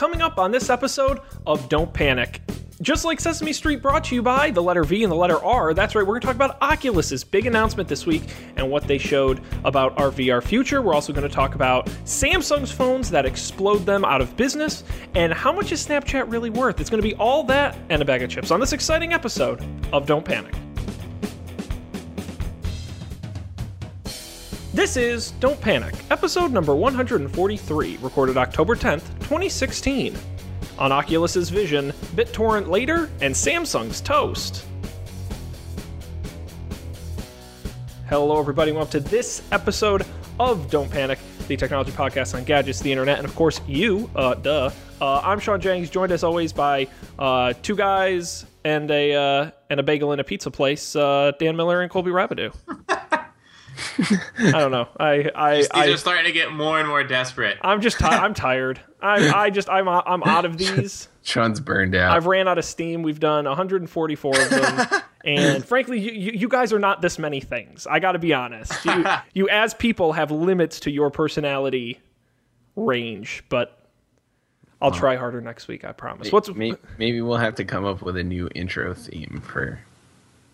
coming up on this episode of Don't Panic. Just like Sesame Street brought to you by the letter V and the letter R, that's right, we're going to talk about Oculus's big announcement this week and what they showed about our VR future. We're also going to talk about Samsung's phones that explode them out of business and how much is Snapchat really worth. It's going to be all that and a bag of chips on this exciting episode of Don't Panic. This is Don't Panic, episode number 143, recorded October 10th, 2016. On Oculus's Vision, BitTorrent later, and Samsung's Toast. Hello, everybody. Welcome to this episode of Don't Panic, the technology podcast on gadgets, the internet, and of course, you. Uh, duh. Uh, I'm Sean Jennings, joined as always by uh, two guys and a uh, and a bagel in a pizza place, uh, Dan Miller and Colby Rabideau. I don't know. I I These I, are starting to get more and more desperate. I'm just ti I'm tired. I I just I'm I'm out of these. Sean's burned out. I've ran out of steam. We've done 144 of them, and frankly, you, you, you guys are not this many things. I got to be honest. You, you as people have limits to your personality range, but I'll try harder next week. I promise. What's maybe, maybe we'll have to come up with a new intro theme for.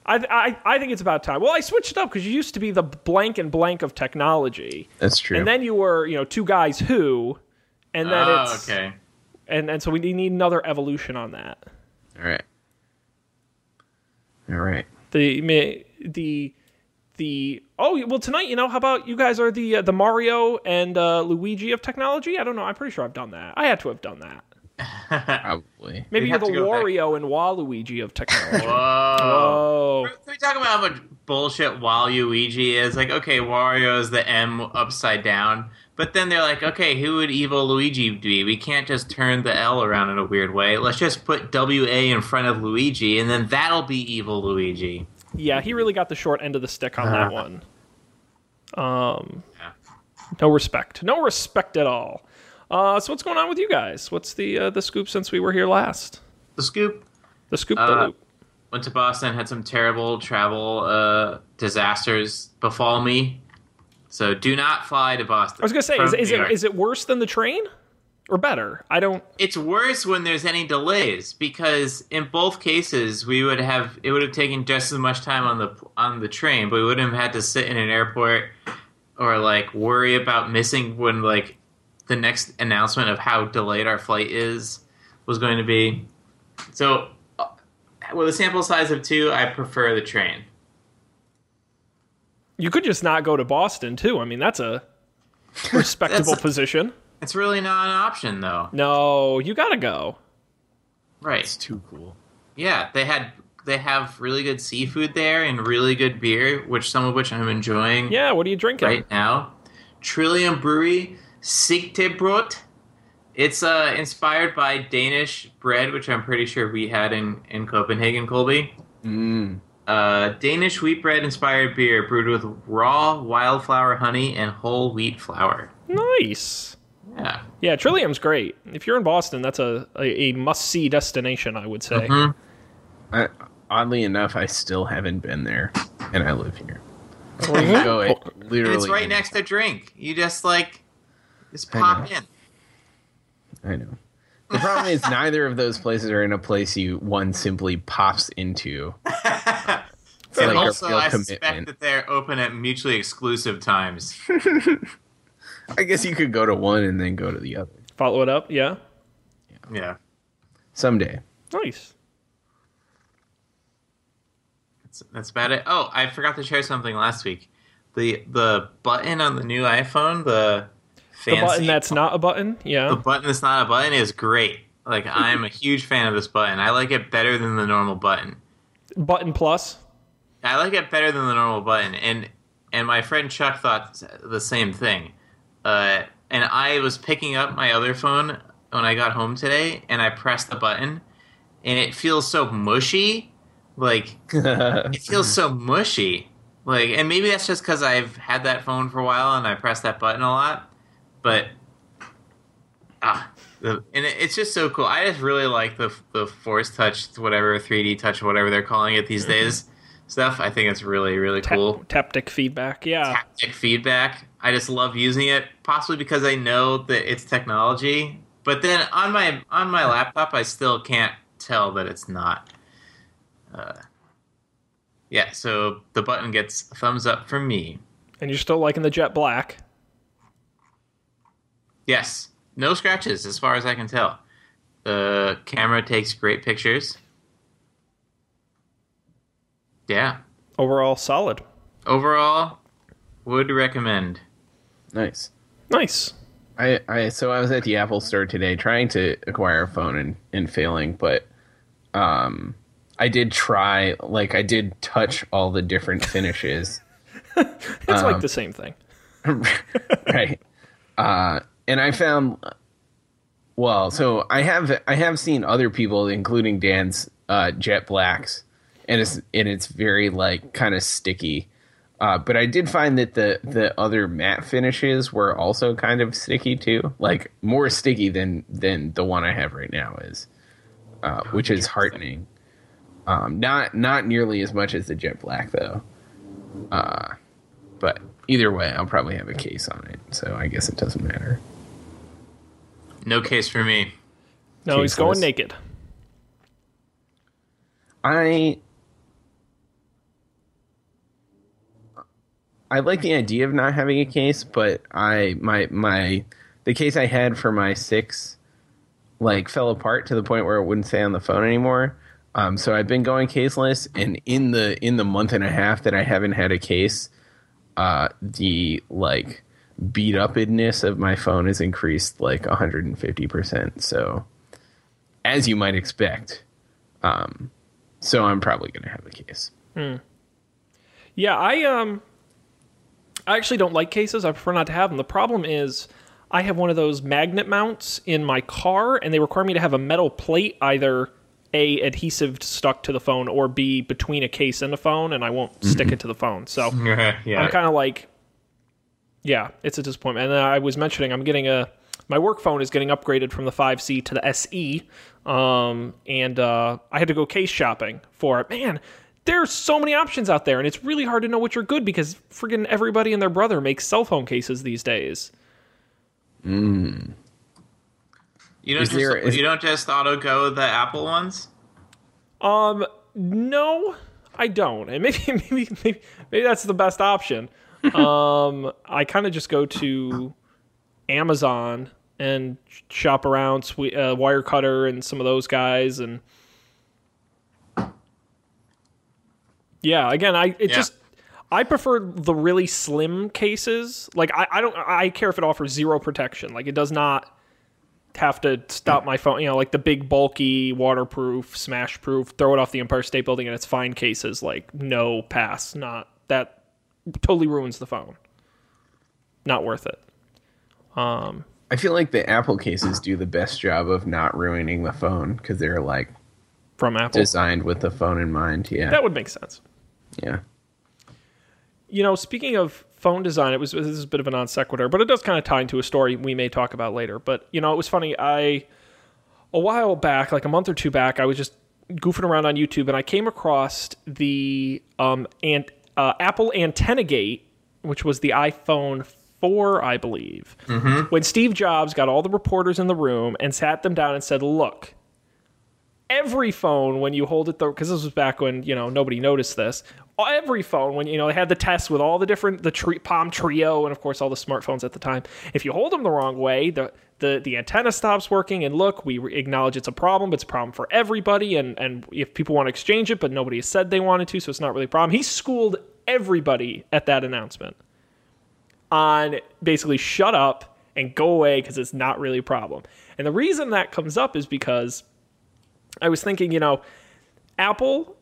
I, I I think it's about time. Well, I switched up because you used to be the blank and blank of technology, That's true. and then you were you know two guys who, and then oh, it's okay. and and so we need another evolution on that. All right. All right. the the the oh well tonight you know how about you guys are the uh, the Mario and uh, Luigi of technology? I don't know. I'm pretty sure I've done that. I had to have done that. Probably. Maybe We you're have the to go back. Wario and Waluigi of technology. Whoa. oh, Can we talk about how much bullshit Waluigi is? Like, okay, Wario is the M upside down, but then they're like, okay, who would evil Luigi be? We can't just turn the L around in a weird way. Let's just put WA in front of Luigi, and then that'll be evil Luigi. yeah, he really got the short end of the stick on that one. Um, Yeah. no respect, no respect at all. Uh, so what's going on with you guys? What's the uh, the scoop since we were here last? The scoop. The scoop, the Uh, loop. Went to Boston, had some terrible travel uh, disasters befall me. So do not fly to Boston. I was gonna say, is, is it is it worse than the train, or better? I don't. it's worse when there's any delays because in both cases we would have it would have taken just as much time on the on the train, but we wouldn't have had to sit in an airport or like worry about missing when like the next announcement of how delayed our flight is was going to be. So uh, with a sample size of two, I prefer the train. You could just not go to Boston too. I mean, that's a respectable That's- position. It's really not an option though, No, you gotta go. right? It's too cool. Yeah, they had they have really good seafood there and really good beer, which some of which I'm enjoying. Yeah, what are you drinking? right now. Trillium Brewery Sigtebrød. It's uh, inspired by Danish bread, which I'm pretty sure we had in, in Copenhagen, Colby. Mm. Uh, Danish wheat bread inspired beer brewed with raw wildflower honey and whole wheat flour. Nice. Yeah. Yeah, Trillium's great. If you're in Boston, that's a, a, a must see destination, I would say. Mhm. I, oddly enough, I still haven't been there, and I live here. I can go at And literally. it's right any- next to drink. You just like just I pop know. in. I know. The problem is neither of those places are in a place you one simply pops into. It's and like also, real I suspect that they're open at mutually exclusive times. I guess you could go to one and then go to the other Follow it up, yeah. Yeah. someday. Nice. That's, that's about it. Oh, I forgot to share something last week. The the button on the new iPhone, the fancy The button that's not a button, yeah. the button that's not a button is great. Like I'm a huge fan of this button. I like it better than the normal button. Button plus. I like it better than the normal button, and and my friend Chuck thought the same thing. Uh, and I was picking up my other phone when I got home today, and I pressed the button, and it feels so mushy. Like it feels so mushy. Like, and maybe that's just because I've had that phone for a while and I press that button a lot. But ah, the, and it, it's just so cool. I just really like the the Force Touch, whatever 3D Touch, whatever they're calling it these days. Stuff. I think it's really really Ta- cool. Taptic feedback, yeah. Haptic feedback. I just love using it, possibly because I know that it's technology But then on my on my laptop, I still can't tell that it's not. Uh, yeah, so the button gets a thumbs up from me. And you're still liking the jet black. Yes, no scratches as far as I can tell. The camera takes great pictures. Yeah, Overall, solid. overall, would recommend. Nice. Nice. I, I so I was at the Apple store today trying to acquire a phone and, and failing, but um I did try like I did touch all the different finishes. It's Um, like the same thing. right. Uh and I found well, so I have I have seen other people, including Dan's uh jet blacks, and it's and it's very like kind of sticky. Uh, but I did find that the the other matte finishes were also kind of sticky too, like more sticky than than the one I have right now is, uh, which is heartening. Um, not not nearly as much as the jet black though. Uh, but either way, I'll probably have a case on it, so I guess it doesn't matter. No case for me. No, he's going naked. I I like the idea of not having a case, but I my my the case I had for my six like fell apart to the point where it wouldn't stay on the phone anymore. Um, so I've been going caseless, and in the in the month and a half that I haven't had a case, uh, the like beat upness of my phone has increased like 150 percent. So, as you might expect, um, so I'm probably going to have a case. Yeah, I um I actually don't like cases. I prefer not to have them. The problem is I have one of those magnet mounts in my car and they require me to have a metal plate either A adhesive stuck to the phone or B between a case and the phone and I won't stick it to the phone. So yeah. I'm kind of like, yeah, it's a disappointment. And I was mentioning I'm getting a my work phone is getting upgraded from the 5C to the SE, um, and uh, I had to go case shopping for it. Man, there's so many options out there, and it's really hard to know which are good because friggin' everybody and their brother makes cell phone cases these days. you don't Is just there- is- you don't just auto go the Apple ones. Um, no, I don't, and maybe maybe maybe, maybe that's the best option. Um, I kind of just go to Amazon and shop around Swe- uh, Wirecutter and some of those guys, and yeah, again, I it Yeah. just I prefer the really slim cases. Like I, I don't I care if it offers zero protection. Like it does not have to stop my phone. You know, like the big, bulky, waterproof, smash proof, throw it off the Empire State Building and it's fine cases. Like, no pass. Not that totally ruins the phone. Not worth it. Um, I feel like the Apple cases do the best job of not ruining the phone because they're like From Apple. designed with the phone in mind. Yeah, that would make sense. yeah. You know, speaking of phone design, it was this is a bit of a non sequitur, but it does kind of tie into a story we may talk about later. But you know, it was funny. I a while back, like a month or two back, I was just goofing around on YouTube and I came across the um and uh, Apple Antenna Gate, which was the iPhone 4, I believe. When Steve Jobs got all the reporters in the room and sat them down and said, "Look, every phone when you hold it though because this was back when you know nobody noticed this every phone when you know they had the tests with all the different the tree, palm Treo and of course all the smartphones at the time if you hold them the wrong way the the, the antenna stops working and look we acknowledge it's a problem. It's a problem for everybody and and if people want to exchange it but nobody has said they wanted to so it's not really a problem. He schooled everybody at that announcement on basically shut up and go away because it's not really a problem. And the reason that comes up is because I was thinking, you know, Apple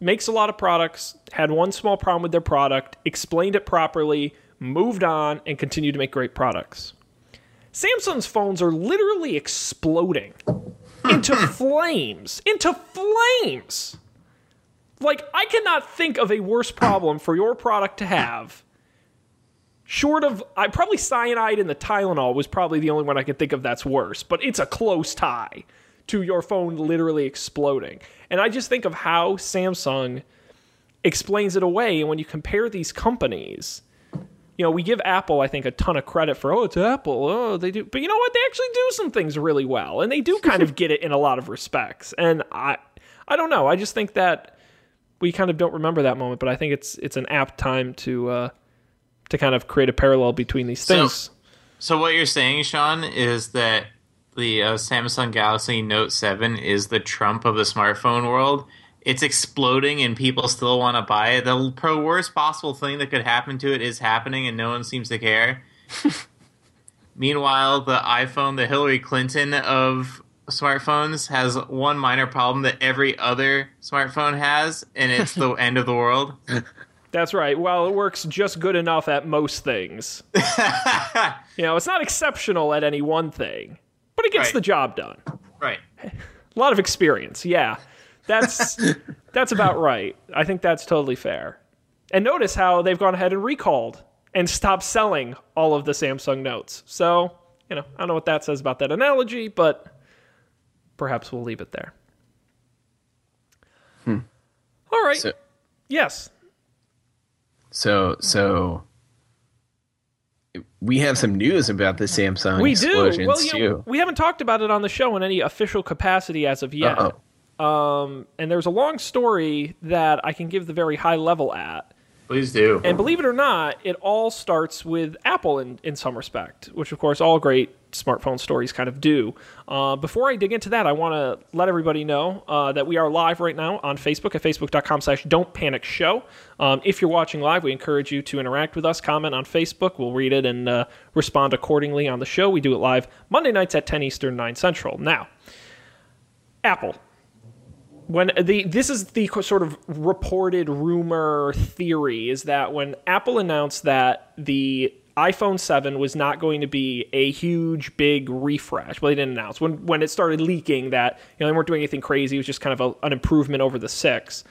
makes a lot of products, had one small problem with their product, explained it properly, moved on, and continued to make great products. Samsung's phones are literally exploding into flames, into flames. Like, I cannot think of a worse problem for your product to have. Short of, I probably cyanide and the Tylenol was probably the only one I could think of that's worse, but it's a close tie to your phone literally exploding. And I just think of how Samsung explains it away. And when you compare these companies, you know, we give Apple, I think, a ton of credit for, oh, it's Apple. Oh, they do. But you know what? They actually do some things really well. And they do kind of get it in a lot of respects. And I, I don't know. I just think that we kind of don't remember that moment, but I think it's it's an apt time to uh, to kind of create a parallel between these So- things. So what you're saying, Sean, is that the uh, Samsung Galaxy Note 7 is the Trump of the smartphone world. It's exploding and people still want to buy it. The pro worst possible thing that could happen to it is happening and no one seems to care. Meanwhile, the iPhone, the Hillary Clinton of smartphones, has one minor problem that every other smartphone has, and it's the end of the world. That's right. Well, it works just good enough at most things. you know, it's not exceptional at any one thing, but it gets Right. the job done. right. A lot of experience. Yeah. That's that's about right. I think that's totally fair. And notice how they've gone ahead and recalled and stopped selling all of the Samsung Notes. So, you know, I don't know what that says about that analogy, but perhaps we'll leave it there. Hmm. All right. So, yes. so, so we have some news about the Samsung We do. explosions Well, you know, too. we haven't talked about it on the show in any official capacity as of yet. Uh-oh. Um, and there's a long story that I can give the very high level at. Please do. And believe it or not, it all starts with Apple in, in some respect, which, of course, all great smartphone stories kind of do. Uh, before I dig into that, I want to let everybody know uh, that we are live right now on Facebook at facebook.com slash don't panic show. Um, if you're watching live, we encourage you to interact with us, comment on Facebook. We'll read it and uh, respond accordingly on the show. We do it live Monday nights at 10 Eastern, 9 Central. Now, Apple when the this is the sort of reported rumor theory is that when Apple announced that the iPhone 7 was not going to be a huge big refresh. Well, they didn't announce when when it started leaking that you know they weren't doing anything crazy. It was just kind of a, an improvement over the six.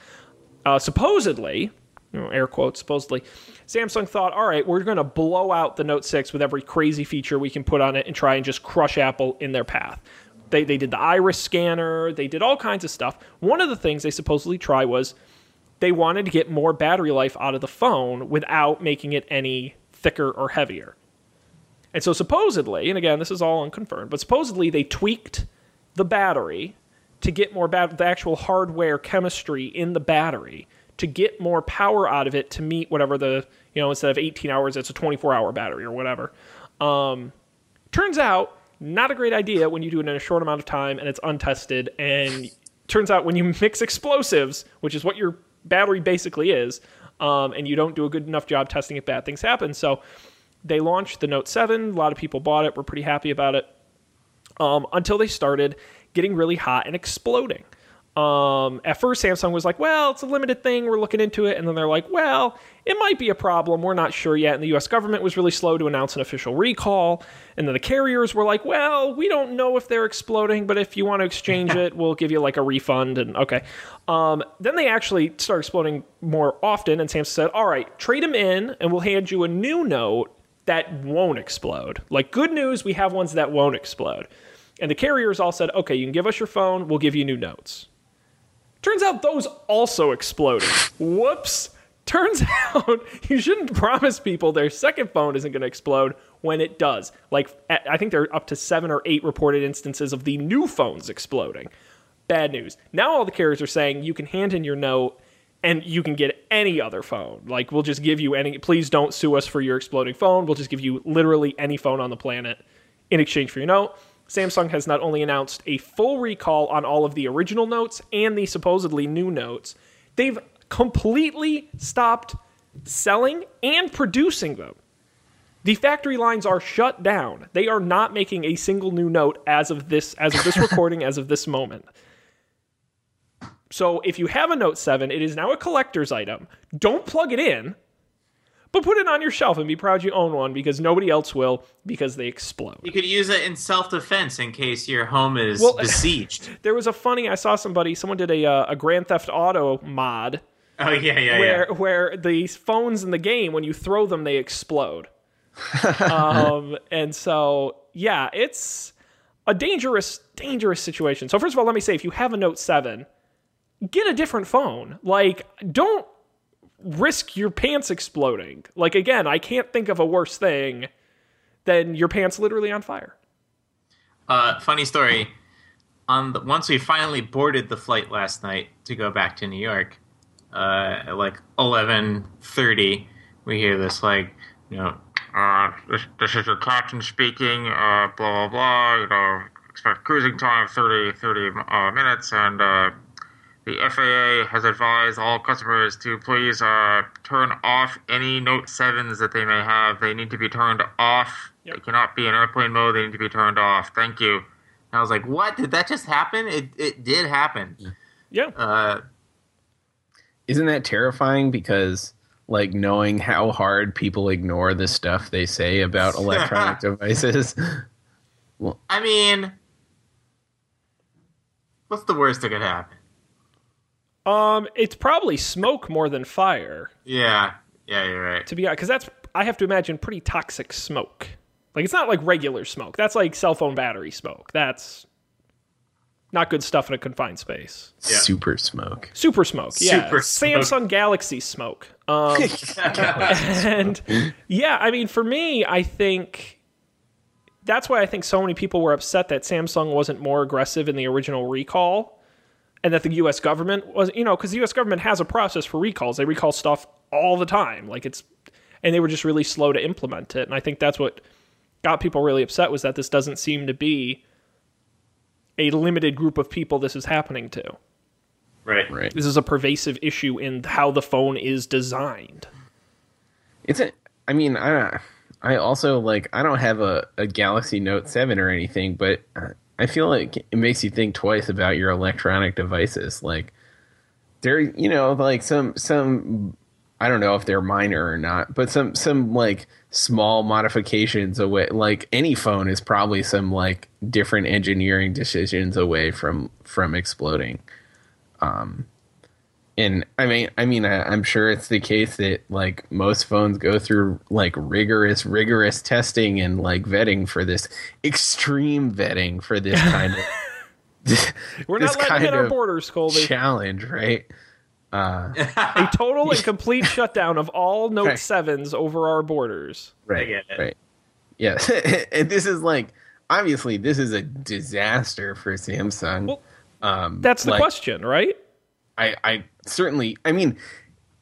Uh, supposedly, you know, air quotes, supposedly, Samsung thought, all right, we're going to blow out the Note 6 with every crazy feature we can put on it and try and just crush Apple in their path. They, they did the iris scanner, they did all kinds of stuff. One of the things they supposedly try was they wanted to get more battery life out of the phone without making it any thicker or heavier. And so supposedly, and again, this is all unconfirmed, but supposedly they tweaked the battery to get more bat- the actual hardware chemistry in the battery to get more power out of it to meet whatever the you know instead of 18 hours it's a 24 hour battery or whatever um, turns out not a great idea when you do it in a short amount of time and it's untested and turns out when you mix explosives which is what your battery basically is um, and you don't do a good enough job testing it bad things happen so they launched the note 7 a lot of people bought it we're pretty happy about it um, until they started getting really hot and exploding. Um, at first, Samsung was like, well, it's a limited thing. We're looking into it. And then they're like, well, it might be a problem. We're not sure yet. And the US government was really slow to announce an official recall. And then the carriers were like, well, we don't know if they're exploding, but if you want to exchange it, we'll give you like a refund. And okay. Um, then they actually started exploding more often. And Samsung said, all right, trade them in and we'll hand you a new note that won't explode. Like, good news, we have ones that won't explode. And the carriers all said, okay, you can give us your phone, we'll give you new notes. Turns out those also exploded. Whoops. Turns out you shouldn't promise people their second phone isn't going to explode when it does. Like, I think there are up to seven or eight reported instances of the new phones exploding. Bad news. Now all the carriers are saying you can hand in your note and you can get any other phone. Like, we'll just give you any, please don't sue us for your exploding phone. We'll just give you literally any phone on the planet in exchange for your note. Samsung has not only announced a full recall on all of the original notes and the supposedly new notes, they've completely stopped selling and producing them. The factory lines are shut down. They are not making a single new note as of this as of this recording as of this moment. So if you have a Note 7, it is now a collector's item. Don't plug it in, but put it on your shelf and be proud you own one because nobody else will because they explode. You could use it in self-defense in case your home is Well- besieged. There was a funny. I saw somebody. Someone did a uh, a Grand Theft Auto mod Oh yeah, yeah, where yeah. where the phones in the game when you throw them they explode. um, and so yeah, it's a dangerous dangerous situation. So first of all, let me say if you have a Note Seven, get a different phone. Like don't risk your pants exploding. Like again, I can't think of a worse thing than your pants literally on fire. Uh, funny story. On the, once we finally boarded the flight last night to go back to New York, uh, at like eleven thirty, we hear this like, you know, Uh, this, this is your captain speaking, uh, blah, blah, blah, you know, expect cruising time of 30, 30 uh, minutes, and, uh, the FAA has advised all customers to please, uh, turn off any Note 7s that they may have. They need to be turned off. Yep. They cannot be in airplane mode. They need to be turned off. Thank you. and I was like, "What? Did that just happen? It it did happen." Yeah. Uh, Isn't that terrifying? Because like knowing how hard people ignore the stuff they say about electronic devices. well, I mean, what's the worst that could happen? Um, it's probably smoke more than fire. Yeah, yeah, you're right. To be honest, because that's I have to imagine pretty toxic smoke. Like it's not like regular smoke. That's like cell phone battery smoke. That's not good stuff in a confined space. Yeah. Super smoke. Super smoke, yeah. Super smoke. Samsung Galaxy smoke. Um, and yeah, I mean, for me, I think that's why I think so many people were upset that Samsung wasn't more aggressive in the original recall, and that the U.S. government was, you know, because the U.S. government has a process for recalls. They recall stuff all the time, like it's, and they were just really slow to implement it. And I think that's what got people really upset was that this doesn't seem to be a limited group of people this is happening to. Right. Right. This is a pervasive issue in how the phone is designed. It's a. I mean, I. I also like. I don't have a, a Galaxy Note Seven or anything, but uh, I feel like it makes you think twice about your electronic devices. Like, there, you know, like some some. I don't know if they're minor or not, but some some like small modifications away. Like any phone is probably some like different engineering decisions away from from exploding. Um, and I mean, I mean, I, I'm sure it's the case that like most phones go through like rigorous, rigorous testing and like vetting for this extreme vetting for this kind of We're not letting kind hit our borders, Colby. challenge, right? a total and complete shutdown of all Note Right. 7s over our borders. Right, get it. right. Yeah, and this is like obviously this is a disaster for Samsung. Well, um, That's the like, question, right? I, I certainly I mean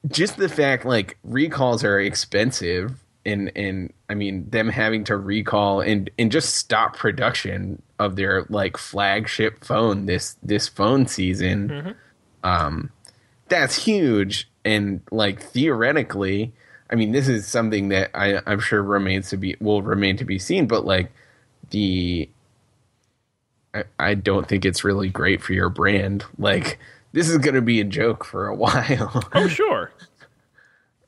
just the fact like recalls are expensive and and I mean them having to recall and and just stop production of their like flagship phone this this phone season um that's huge and like theoretically I mean this is something that I I'm sure remains to be will remain to be seen but like the I, I don't think it's really great for your brand. Like this is going to be a joke for a while. Oh, sure.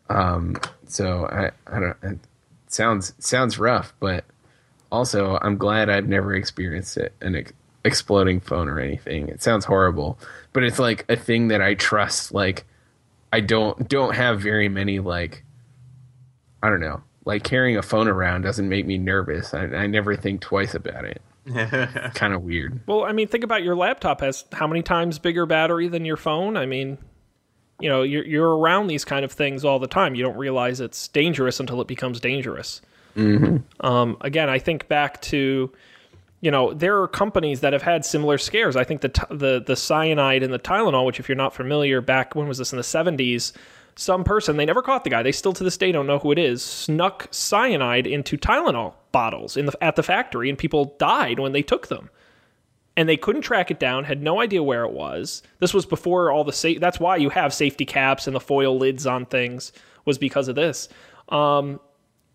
Um, so I I don't it sounds sounds rough, but also I'm glad I've never experienced it an ex- exploding phone or anything. It sounds horrible, but it's like a thing that I trust like I don't don't have very many like I don't know. Like carrying a phone around doesn't make me nervous. I, I never think twice about it. kind of weird. Well, I mean, think about your laptop has how many times bigger battery than your phone? I mean, you know, you're, you're around these kind of things all the time. You don't realize it's dangerous until it becomes dangerous. Um, again, I think back to, you know, there are companies that have had similar scares. I think the t- the the cyanide and the Tylenol, which if you're not familiar, back when was this in the 70s? Some person they never caught the guy. They still to this day don't know who it is. Snuck cyanide into Tylenol bottles in the at the factory, and people died when they took them and they couldn't track it down, had no idea where it was. This was before all the sa- that's why you have safety caps and the foil lids on things was because of this. Um,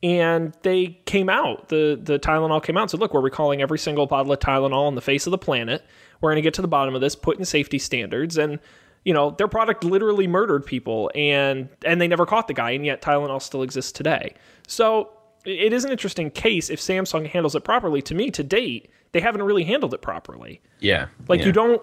and they came out. The the Tylenol came out and said, "Look, we're recalling every single bottle of Tylenol on the face of the planet. We're going to get to the bottom of this, put in safety standards." And you know, their product literally murdered people, and and they never caught the guy, and yet Tylenol still exists today. So it is an interesting case if Samsung handles it properly. To me, to date, they haven't really handled it properly. Yeah. Like yeah. you don't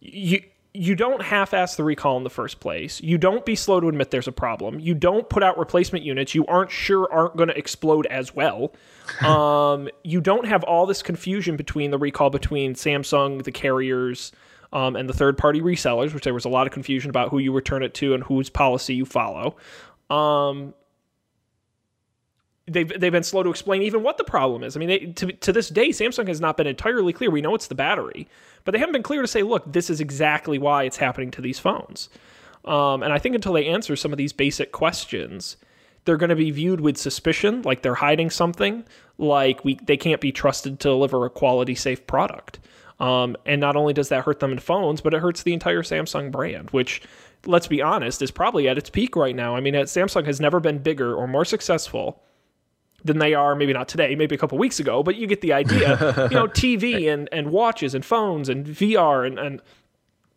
you you don't half-ass the recall in the first place. You don't be slow to admit there's a problem. You don't put out replacement units you aren't sure aren't going to explode as well. um, you don't have all this confusion between the recall between Samsung, the carriers, um, and the third party resellers, which there was a lot of confusion about who you return it to and whose policy you follow. Um, they've, they've been slow to explain even what the problem is. I mean, they, to, to this day, Samsung has not been entirely clear. We know it's the battery, but they haven't been clear to say, look, this is exactly why it's happening to these phones. Um, and I think until they answer some of these basic questions, they're going to be viewed with suspicion, like they're hiding something, like we they can't be trusted to deliver a quality safe product. Um, and not only does that hurt them in phones, but it hurts the entire Samsung brand, which, let's be honest, is probably at its peak right now. I mean, Samsung has never been bigger or more successful than they are. Maybe not today, maybe a couple weeks ago, but you get the idea. you know, TV and and watches and phones and VR and and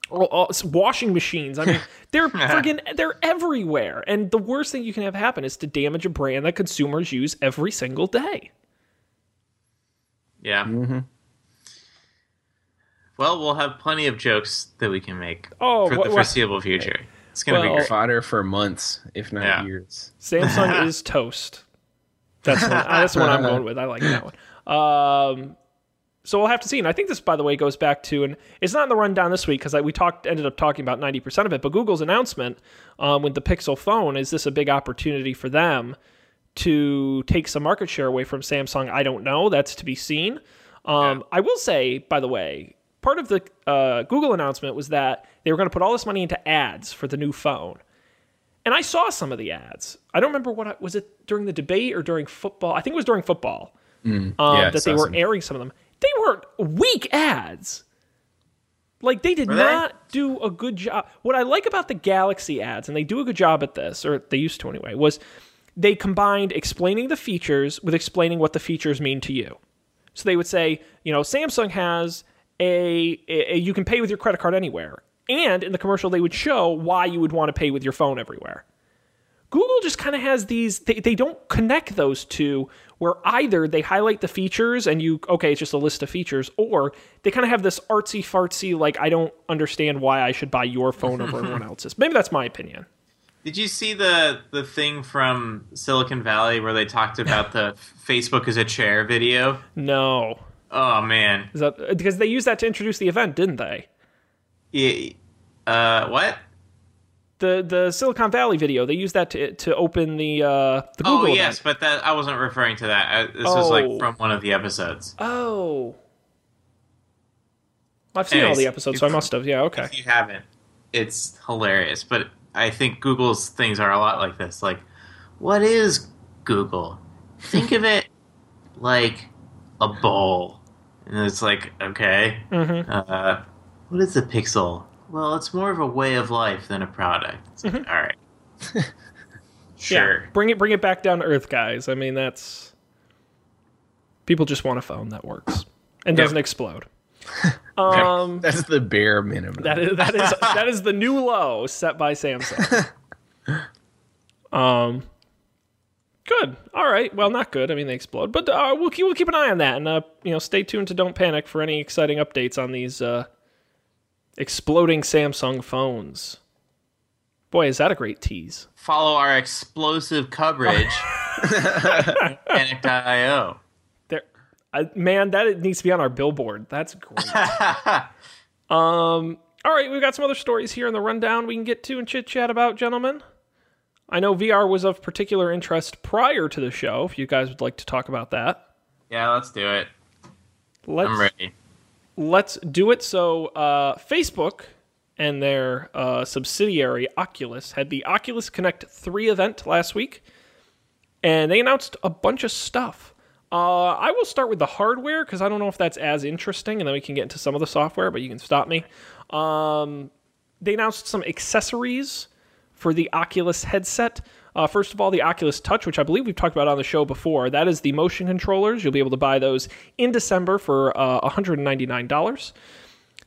all- all- washing machines. I mean, they're friggin' they're everywhere. And the worst thing you can have happen is to damage a brand that consumers use every single day. Yeah. Mm-hmm. Well, we'll have plenty of jokes that we can make Oh, for wha- the foreseeable future. It's gonna Well- be great. Fodder for months, if not Yeah. years. Samsung is toast. That's one, that's the one I'm going with. I like that one. Um, so we'll have to see. And I think this, by the way, goes back to, and it's not in the rundown this week because we talked, ended up talking about 90% of it. But Google's announcement um, with the Pixel phone is this a big opportunity for them to take some market share away from Samsung? I don't know. That's to be seen. Um, I will say, by the way, part of the uh, Google announcement was that they were going to put all this money into ads for the new phone. And I saw some of the ads. I don't remember what I, was it during the debate or during football. I think it was during football um, Yeah, that they were some. airing some of them. They were weak ads. Like they did Were they? not do a good job. What I like about the Galaxy ads, and they do a good job at this, or they used to anyway, was they combined explaining the features with explaining what the features mean to you. So they would say, you know, Samsung has a, a, a- you can pay with your credit card anywhere. And in the commercial, they would show why you would want to pay with your phone everywhere. Google just kind of has these, they, they don't connect those two where either they highlight the features and you, okay, it's just a list of features, or they kind of have this artsy fartsy, like, I don't understand why I should buy your phone over everyone else's. Maybe that's my opinion. Did you see the the thing from Silicon Valley where they talked about the Facebook as a chair video? No. Oh man. Is that because they used that to introduce the event, didn't they? Yeah, uh, what? The the Silicon Valley video, they used that to to open the uh the Google oh event. yes, but that I wasn't referring to that. I, this was Oh. like from one of the episodes. Oh. I've seen all the episodes, so I must have. Yeah, okay. If you haven't, it's hilarious. But I think Google's things are a lot like this. Like, what is Google? Think of it like a bowl, and it's like, okay. Mm-hmm. Uh, what is a pixel? Well, it's more of a way of life than a product. It's like, all right. sure. Yeah, bring it bring it back down to earth, guys. I mean, that's people just want a phone that works and Yeah. doesn't explode. Um, That's the bare minimum. that is that is that is the new low set by Samsung. Um, good. All right. Well, not good. I mean, they explode, but uh, we'll keep we'll keep an eye on that, and uh, you know, stay tuned to Don't Panic for any exciting updates on these uh, exploding Samsung phones. Boy, is that a great tease. Follow our explosive coverage. Panic.io. There, I, man, that needs to be on our billboard. That's great. um, all right, we've got some other stories here in the rundown we can get to and chit chat about, gentlemen. I know VR was of particular interest prior to the show. If you guys would like to talk about that, Yeah, let's do it. let's I'm ready. Let's do it. So, uh, Facebook and their uh, subsidiary Oculus had the Oculus Connect 3 event last week, and they announced a bunch of stuff. Uh, I will start with the hardware because I don't know if that's as interesting, and then we can get into some of the software, but you can stop me. Um, they announced some accessories for the Oculus headset. Uh, first of all, the Oculus Touch, which I believe we've talked about on the show before, that is the motion controllers. You'll be able to buy those in December for uh, $199.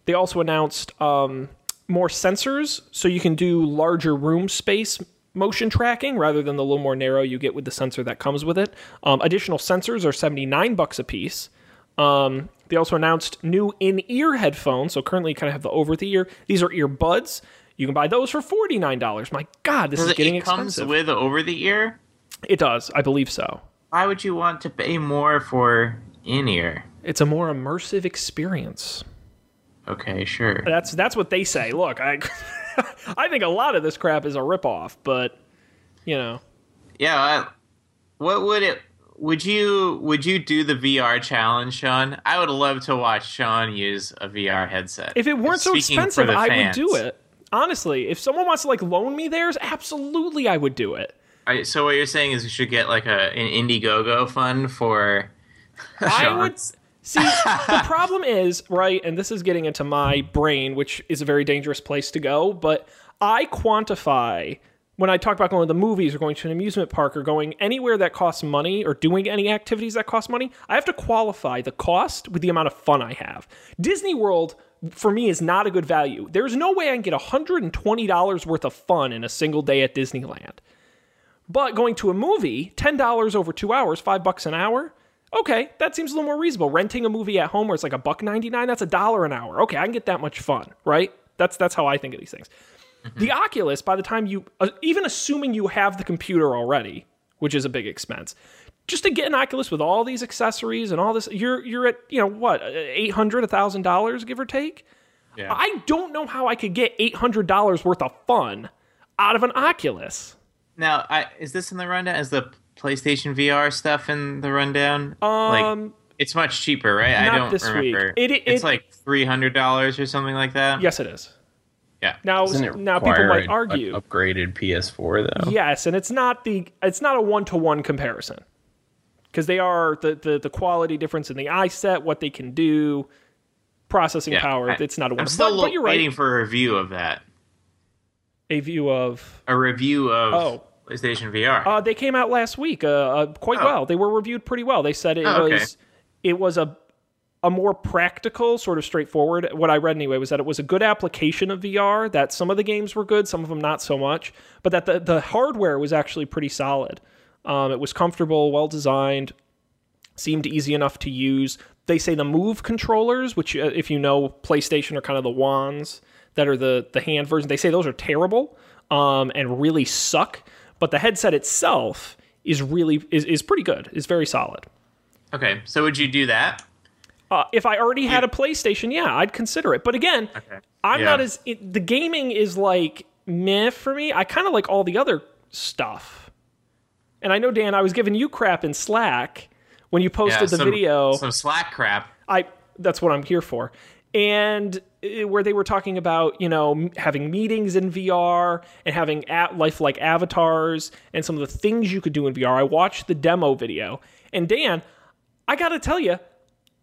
They also announced um, more sensors, so you can do larger room space motion tracking rather than the little more narrow you get with the sensor that comes with it. Um, additional sensors are 79 bucks a piece. Um, they also announced new in-ear headphones. So currently, you kind of have the over-the-ear. These are earbuds. You can buy those for forty-nine dollars. My God, this is getting it comes expensive. with over the ear. it does, I believe so. Why would you want to pay more for in ear? It's a more immersive experience. Okay, sure. That's that's what they say. Look, I I think a lot of this crap is a ripoff, but you know, Yeah. I, what would it? Would you would you do the VR challenge, Sean? I would love to watch Sean use a VR headset. if it weren't so expensive, I would do it. Honestly, if someone wants to like loan me theirs, absolutely I would do it. Alright, so what you're saying is we should get like a an Indiegogo fund for. I would see the problem is right, and this is getting into my brain, which is a very dangerous place to go. But I quantify when I talk about going to the movies or going to an amusement park or going anywhere that costs money or doing any activities that cost money. I have to qualify the cost with the amount of fun I have. Disney World for me is not a good value. There's no way I can get $120 worth of fun in a single day at Disneyland. But going to a movie, ten dollars over two hours, five bucks an hour. Okay, that seems a little more reasonable. Renting a movie at home where it's like a buck ninety nine, that's a dollar an hour. Okay, I can get that much fun, right? That's that's how I think of these things. The Oculus, by the time you, uh, even assuming you have the computer already, which is a big expense, just to get an Oculus with all these accessories and all this, you're you're at you know what eight hundred, a thousand dollars, give or take. Yeah. I don't know how I could get eight hundred dollars worth of fun out of an Oculus. Now, I, is this in the rundown? Is the PlayStation VR stuff in the rundown? Um, like, it's much cheaper, right? I don't this week. It- it- it's it- like three hundred dollars or something like that. Yes, it is. Yeah. Now, Doesn't now people require might an argue. upgraded PS4 though. Yes, and it's not the it's not a one to one comparison because they are the, the the quality difference in the eye set, what they can do, processing Yeah. power. I- it's not a one. I'm still but, but you're right. waiting for a review of that. A view of A review of Oh. PlayStation VR. uh, they came out last week, uh, uh, quite Oh. well. They were reviewed pretty well. They said it Oh, okay. was it was a a more practical, sort of straightforward. What I read anyway was that it was a good application of VR. That some of the games were good, some of them not so much, but that the the hardware was actually pretty solid. Um, it was comfortable, well designed, seemed easy enough to use. They say the Move controllers, which uh, if you know PlayStation are kind of the wands that are the the hand version. They say those are terrible um, and really suck. But the headset itself is really is, is pretty good. Is very solid. okay, so would you do that? Uh, if I already had a PlayStation, yeah, I'd consider it. But again, Okay. I'm Yeah. not as it, the gaming is like meh for me. I kind of like all the other stuff. And I know Dan, I was giving you crap in Slack when you posted Yeah, the some- video. Some Slack crap. I that's what I'm here for. And uh, where they were talking about, you know, m- having meetings in VR and having at lifelike avatars and some of the things you could do in VR. I watched the demo video. And Dan, I got to tell you,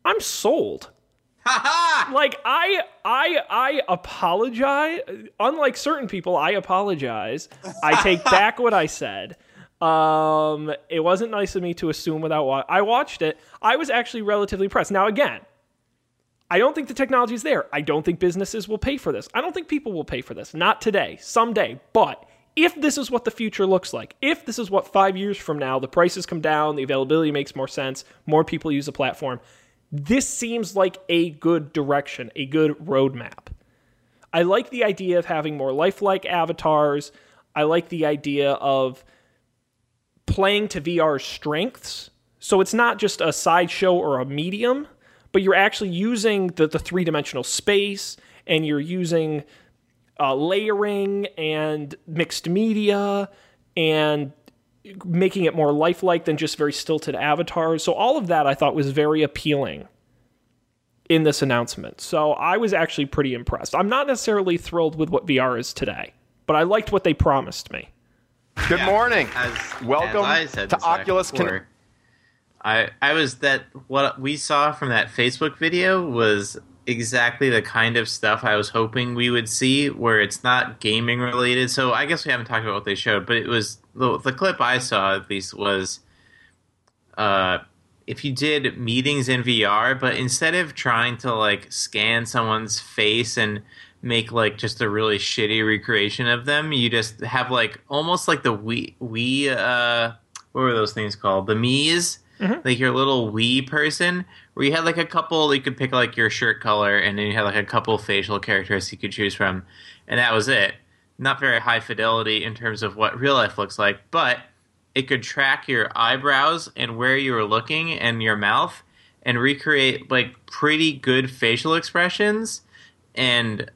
I'm sold. like I I I apologize. Unlike certain people, I apologize. I take back what I said. Um, it wasn't nice of me to assume without wa- I watched it. I was actually relatively impressed. Now again, I don't think the technology is there. I don't think businesses will pay for this. I don't think people will pay for this. Not today, someday. But if this is what the future looks like, if this is what five years from now, the prices come down, the availability makes more sense, more people use the platform, this seems like a good direction, a good roadmap. I like the idea of having more lifelike avatars. I like the idea of playing to VR's strengths. So it's not just a sideshow or a medium, but you're actually using the, the three dimensional space and you're using uh, layering and mixed media and making it more lifelike than just very stilted avatars. So all of that I thought was very appealing in this announcement. So I was actually pretty impressed. I'm not necessarily thrilled with what VR is today, but I liked what they promised me. Good Yeah, morning. As, Welcome as I said to Oculus Con- before, I I was that what we saw from that Facebook video was exactly the kind of stuff I was hoping we would see, where it's not gaming related. So I guess we haven't talked about what they showed, but it was the the clip I saw at least was, uh, if you did meetings in VR, but instead of trying to like scan someone's face and make like just a really shitty recreation of them, you just have like almost like the Wii Wii uh what were those things called? The Mii's? Like your little Wii person, where you had like a couple, you could pick like your shirt color, and then you had like a couple facial characteristics you could choose from, and that was it. Not very high fidelity in terms of what real life looks like, but it could track your eyebrows and where you were looking and your mouth and recreate like pretty good facial expressions and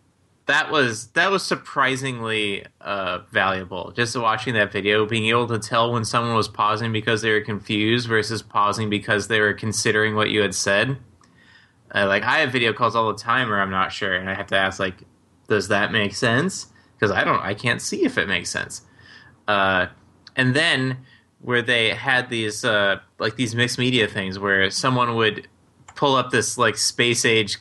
that was that was surprisingly uh, valuable. Just watching that video, being able to tell when someone was pausing because they were confused versus pausing because they were considering what you had said. Uh, like I have video calls all the time where I'm not sure, and I have to ask like, does that make sense? Because I don't, I can't see if it makes sense. Uh, and then where they had these uh, like these mixed media things where someone would pull up this like space age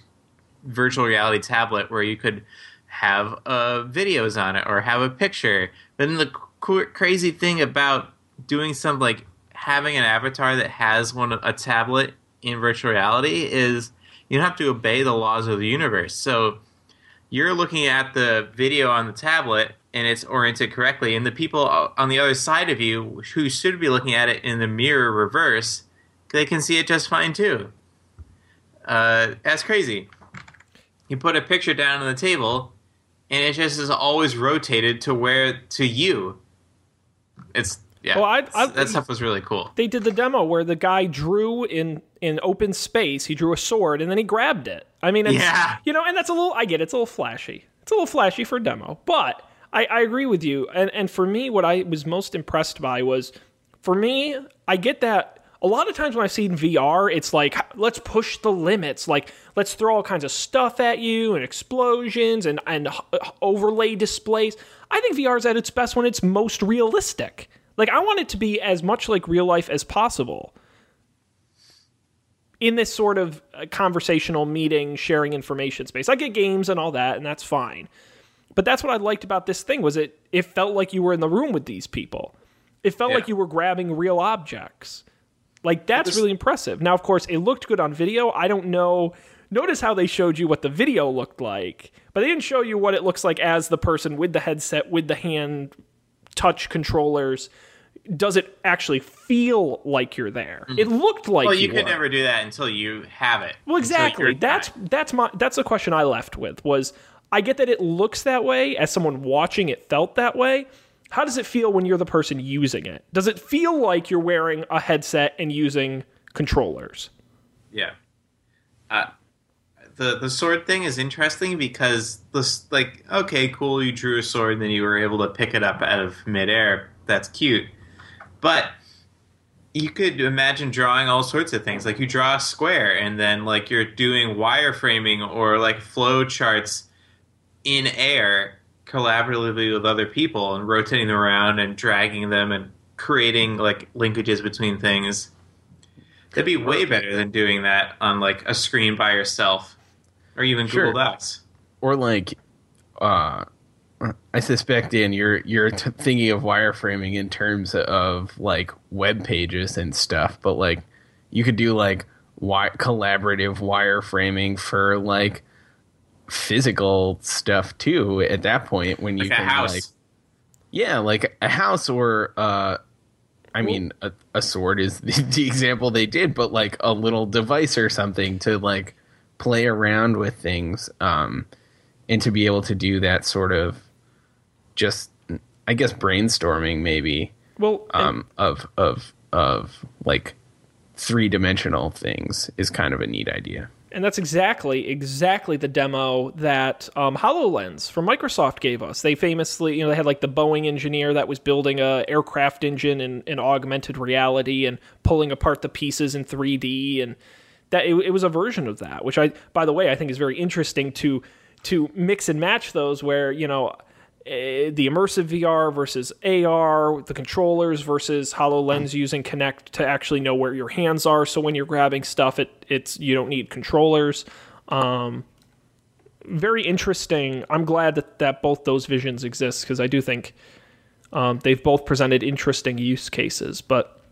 virtual reality tablet where you could have uh, videos on it or have a picture. Then the crazy thing about doing something like having an avatar that has one a tablet in virtual reality is you don't have to obey the laws of the universe. So you're looking at the video on the tablet and it's oriented correctly, and the people on the other side of you who should be looking at it in the mirror reverse, they can see it just fine too. Uh, that's crazy. You put a picture down on the table, and it just is always rotated to where to you. It's yeah. Well, I- I- that stuff was really cool. They did the demo where the guy drew in in open space. He drew a sword and then he grabbed it. I mean, it's, Yeah. you know, and that's a little. I get it, it's a little flashy. It's a little flashy for a demo, but I, I agree with you. And and for me, what I was most impressed by was, for me, I get that. A lot of times when I've seen VR, it's like let's push the limits, like let's throw all kinds of stuff at you and explosions and and overlay displays. I think VR is at its best when it's most realistic. Like I want it to be as much like real life as possible in this sort of uh, conversational meeting, sharing information space. I get games and all that, and that's fine. But that's what I liked about this thing was it it felt like you were in the room with these people. It felt Yeah. like you were grabbing real objects. Like that's really impressive. Now, of course, it looked good on video. I don't know. Notice how they showed you what the video looked like, but they didn't show you what it looks like as the person with the headset, with the hand touch controllers. Does it actually feel like you're there? It looked like Well, you you could were. never do that until you have it. Well, exactly. That's that's my that's the question I left with was I get that it looks that way as someone watching it felt that way. How does it feel when you're the person using it? Does it feel like you're wearing a headset and using controllers? Yeah. Uh, the the sword thing is interesting because this like okay cool you drew a sword and then you were able to pick it up out of midair that's cute but you could imagine drawing all sorts of things like you draw a square and then like you're doing wireframing or like flow charts in air collaboratively with other people and rotating them around and dragging them and creating like linkages between things That'd be way better than doing that on like a screen by yourself, or even Sure. Google Docs. or like uh I suspect Dan you're you're t- thinking of wireframing in terms of like web pages and stuff but like you could do like wi- collaborative wireframing for like physical stuff too at that point when you Like a can house. like yeah like a house or uh I mean, a, a sword is the, the example they did, but like a little device or something to like play around with things, um, and to be able to do that sort of just, I guess, brainstorming maybe Well, um, of of of like three dimensional things is kind of a neat idea. and that's exactly exactly the demo that um, Hololens from Microsoft gave us. They famously, you know, they had like the Boeing engineer that was building a aircraft engine in, in augmented reality and pulling apart the pieces in 3D, and that it, it was a version of that. Which I, by the way, I think is very interesting to to mix and match those where you know the immersive VR versus AR, the controllers versus HoloLens using Kinect to actually know where your hands are. So when you're grabbing stuff, it it's you don't need controllers. Um, very interesting. I'm glad that, that both those visions exist because I do think um, they've both presented interesting use cases. But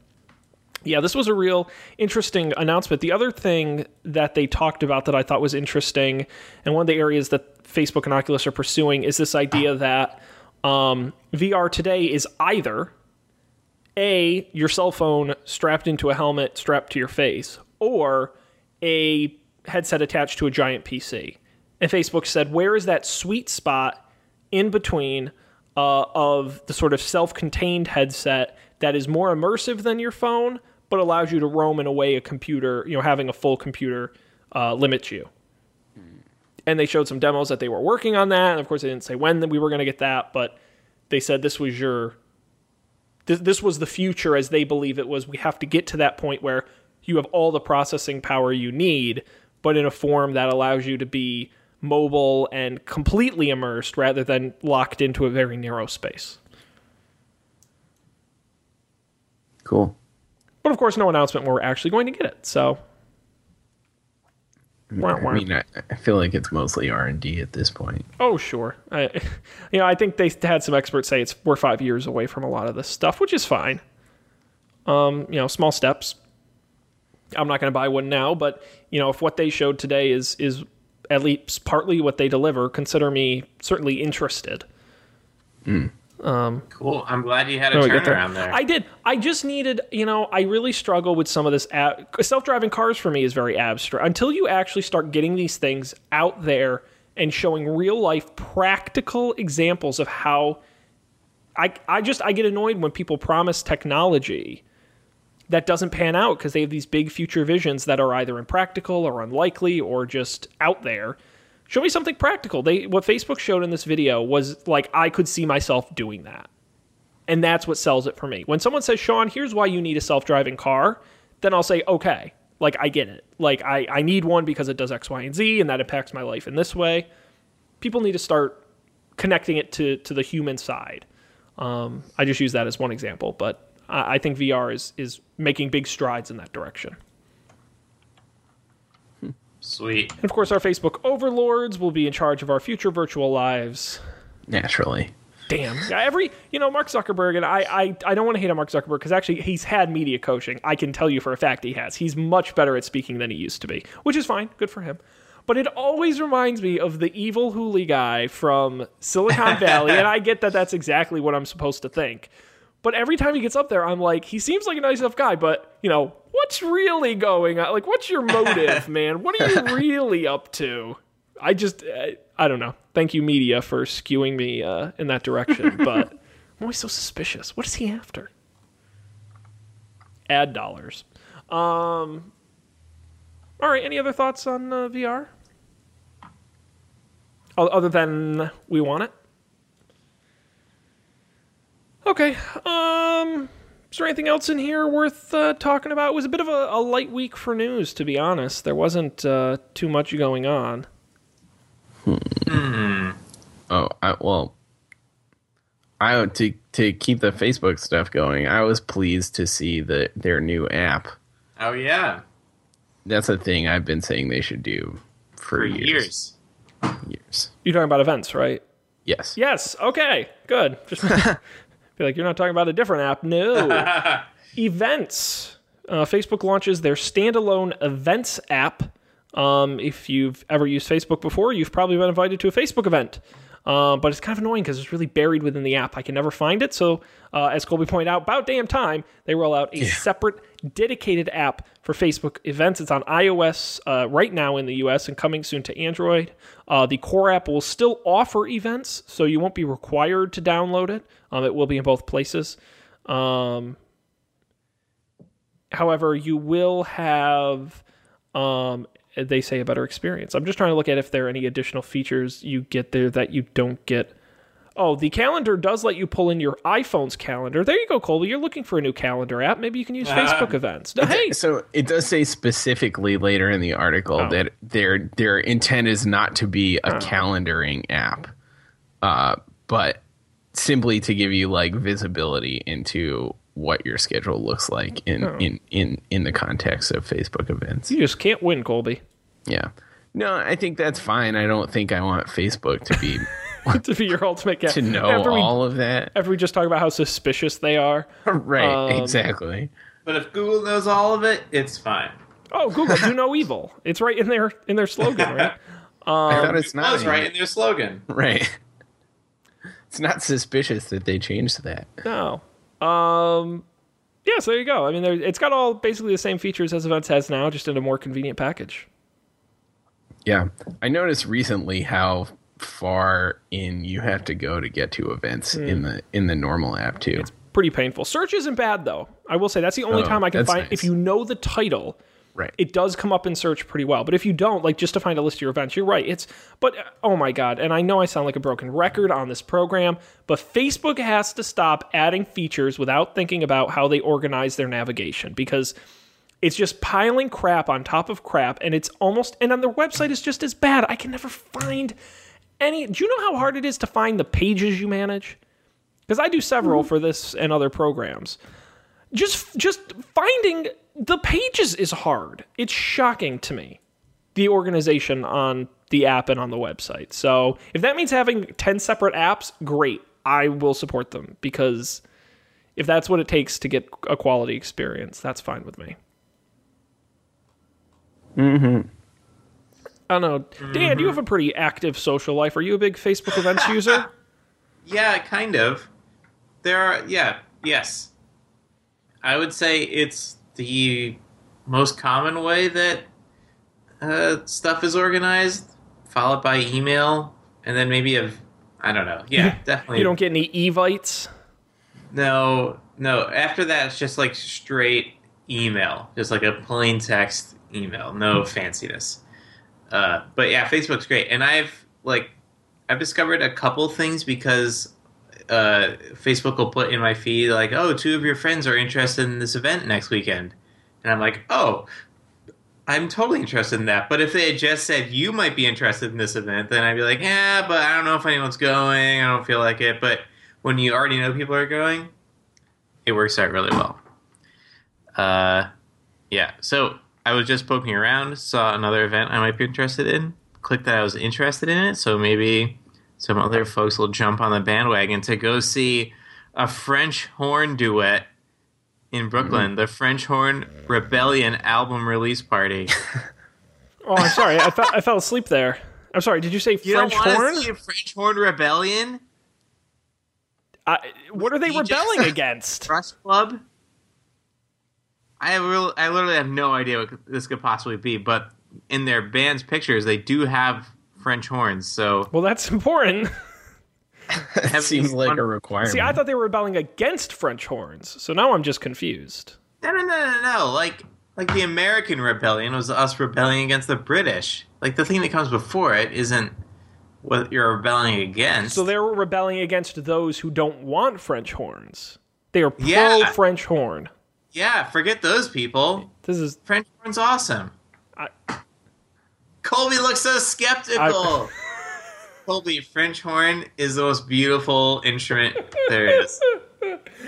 yeah, this was a real interesting announcement. The other thing that they talked about that I thought was interesting, and one of the areas that Facebook and Oculus are pursuing, is this idea that um, VR today is either a your cell phone strapped into a helmet strapped to your face, or a headset attached to a giant PC. And Facebook said, where is that sweet spot in between uh, of the sort of self-contained headset that is more immersive than your phone, but allows you to roam in a way a computer, you know, having a full computer uh, limits you. And they showed some demos that they were working on that. And of course, they didn't say when we were going to get that, but they said this was your this, this was the future as they believe it was. We have to get to that point where you have all the processing power you need, but in a form that allows you to be mobile and completely immersed rather than locked into a very narrow space. Cool. But of course, no announcement where we're actually going to get it. So, Wah, wah. I mean, I, I feel like it's mostly R and D at this point. oh sure, I, you know, I think they had some experts say it's we're five years away from a lot of this stuff, which is fine. Um, you know, small steps. I'm not going to buy one now, but you know, if what they showed today is is at least partly what they deliver, consider me certainly interested. Um, cool. I'm glad you had a we there. turnaround there. I did. I just needed, you know, I really struggle with some of this. Ab- self-driving cars for me is very abstract. Until you actually start getting these things out there and showing real life practical examples of how I I just I get annoyed when people promise technology that doesn't pan out because they have these big future visions that are either impractical or unlikely or just out there. Show me something practical. They what Facebook showed in this video was like I could see myself doing that. And that's what sells it for me. When someone says, Sean, here's why you need a self driving car, then I'll say, okay, like I get it. Like I, I need one because it does X, Y, and Z, and that impacts my life in this way. People need to start connecting it to, to the human side. Um, I just use that as one example, but I, I think VR is, is making big strides in that direction. Sweet. And of course, our Facebook overlords will be in charge of our future virtual lives. Naturally. Damn. Yeah, Every, you know, Mark Zuckerberg, and I, I, I don't want to hate on Mark Zuckerberg because actually he's had media coaching. I can tell you for a fact he has. He's much better at speaking than he used to be, which is fine. Good for him. But it always reminds me of the evil Hooli guy from Silicon Valley, and I get that that's exactly what I'm supposed to think. But every time he gets up there, I'm like, he seems like a nice enough guy, but, you know, what's really going on? Like, what's your motive, man? What are you really up to? I just, I, I don't know. Thank you, media, for skewing me uh, in that direction. But I'm always so suspicious. What is he after? Ad dollars. Um. All right. Any other thoughts on uh, VR? Other than we want it. Okay. Um. Is there anything else in here worth uh, talking about? It was a bit of a, a light week for news, to be honest. There wasn't uh, too much going on. Oh, I, well, I to to keep the Facebook stuff going. I was pleased to see the their new app. Oh yeah. That's a thing I've been saying they should do for, For years. years. Years. You're talking about events, right? Yes. Yes. Okay. Good. Just feel like you're not talking about a different app. No. events. Uh, Facebook launches their standalone events app. Um, if you've ever used Facebook before, you've probably been invited to a Facebook event. Um, but it's kind of annoying because it's really buried within the app. I can never find it. So, uh, as Colby pointed out, about damn time they roll out a separate, dedicated app for Facebook events. It's on iOS uh, right now in the US and coming soon to Android. Uh, the core app will still offer events, so you won't be required to download it. Um, it will be in both places. Um, however, you will have um, they say a better experience. I'm just trying to look at if there are any additional features you get there that you don't get. Oh, the calendar does let you pull in your iPhone's calendar. There you go, Colby. You're looking for a new calendar app. Maybe you can use Facebook events. No, hey, So it does say specifically later in the article Oh. that their their intent is not to be a calendaring app, uh, but simply to give you like visibility into what your schedule looks like in Oh. in, in in the context of Facebook events. you just can't win, Colby. Yeah. No, I think that's fine. I don't think I want Facebook to be to be your ultimate guess. to know after we, all of that. after we just talk about how suspicious they are. Right, Um, exactly. But if Google knows all of it, it's fine. Oh, Google, do no evil. It's right in their in their slogan, right? I thought it's not was right in their slogan. Right. It's not suspicious that they changed that. No. Um. Yeah, so there you go. I mean, there, it's got all basically the same features as Events has now, just in a more convenient package. Yeah. I noticed recently how far in you have to go to get to events in the in the normal app too. It's pretty painful. Search isn't bad though. I will say that's the only Oh, time I can find nice. if you know the title Right. it does come up in search pretty well. But if you don't, like just to find a list of your events, you're right. It's but uh, oh my god, and I know I sound like a broken record on this program, but Facebook has to stop adding features without thinking about how they organize their navigation because it's just piling crap on top of crap and it's almost and on their website is just as bad. I can never find any Do you know how hard it is to find the pages you manage? Because I do several mm-hmm. for this and other programs just just finding the pages is hard. It's shocking to me. The organization on the app and on the website. So, if that means having 10 separate apps, great. I will support them because if that's what it takes to get a quality experience, that's fine with me. Mm-hmm. I don't know. Dan, you have a pretty active social life. Are you a big Facebook events user? Yeah, kind of. There are, yeah, yes. I would say it's the most common way that uh, stuff is organized, followed by email, and then maybe a, I don't know. Yeah, definitely. You don't get any evites? No, no. After that, it's just like straight email, just like a plain text email, no fanciness. Uh, but yeah, Facebook's great, and I've like I've discovered a couple things because uh, Facebook will put in my feed like, "Oh, two of your friends are interested in this event next weekend," and I'm like, "Oh." I'm totally interested in that, but if they had just said you might be interested in this event, then I'd be like, yeah, but I don't know if anyone's going. I don't feel like it. But when you already know people are going, it works out really well. Uh, yeah. So I was just poking around, saw another event I might be interested in, clicked that I was interested in it. So maybe some other folks will jump on the bandwagon to go see a French horn duet in Brooklyn, mm. the French Horn Rebellion album release party. Oh, I'm sorry. I, fe- I fell asleep there. I'm sorry. Did you say You French don't horn? see a French Horn Rebellion? I, what are they You rebelling against? Trust Club? I real, I literally have no idea what this could possibly be, but in their band's pictures, they do have French horns. So Well, that's important. That seems like fun- a requirement. See, I thought they were rebelling against French horns, so now I'm just confused. no, no, no, no, no. Like, like the American rebellion was us rebelling against the British. Like the thing that comes before it isn't what you're rebelling against. So they were rebelling against those who don't want French horns. They are pro Yeah. French horn. yeah, forget those people. This is French horn's awesome. I- Colby looks so skeptical. Colby, French horn is the most beautiful instrument there is.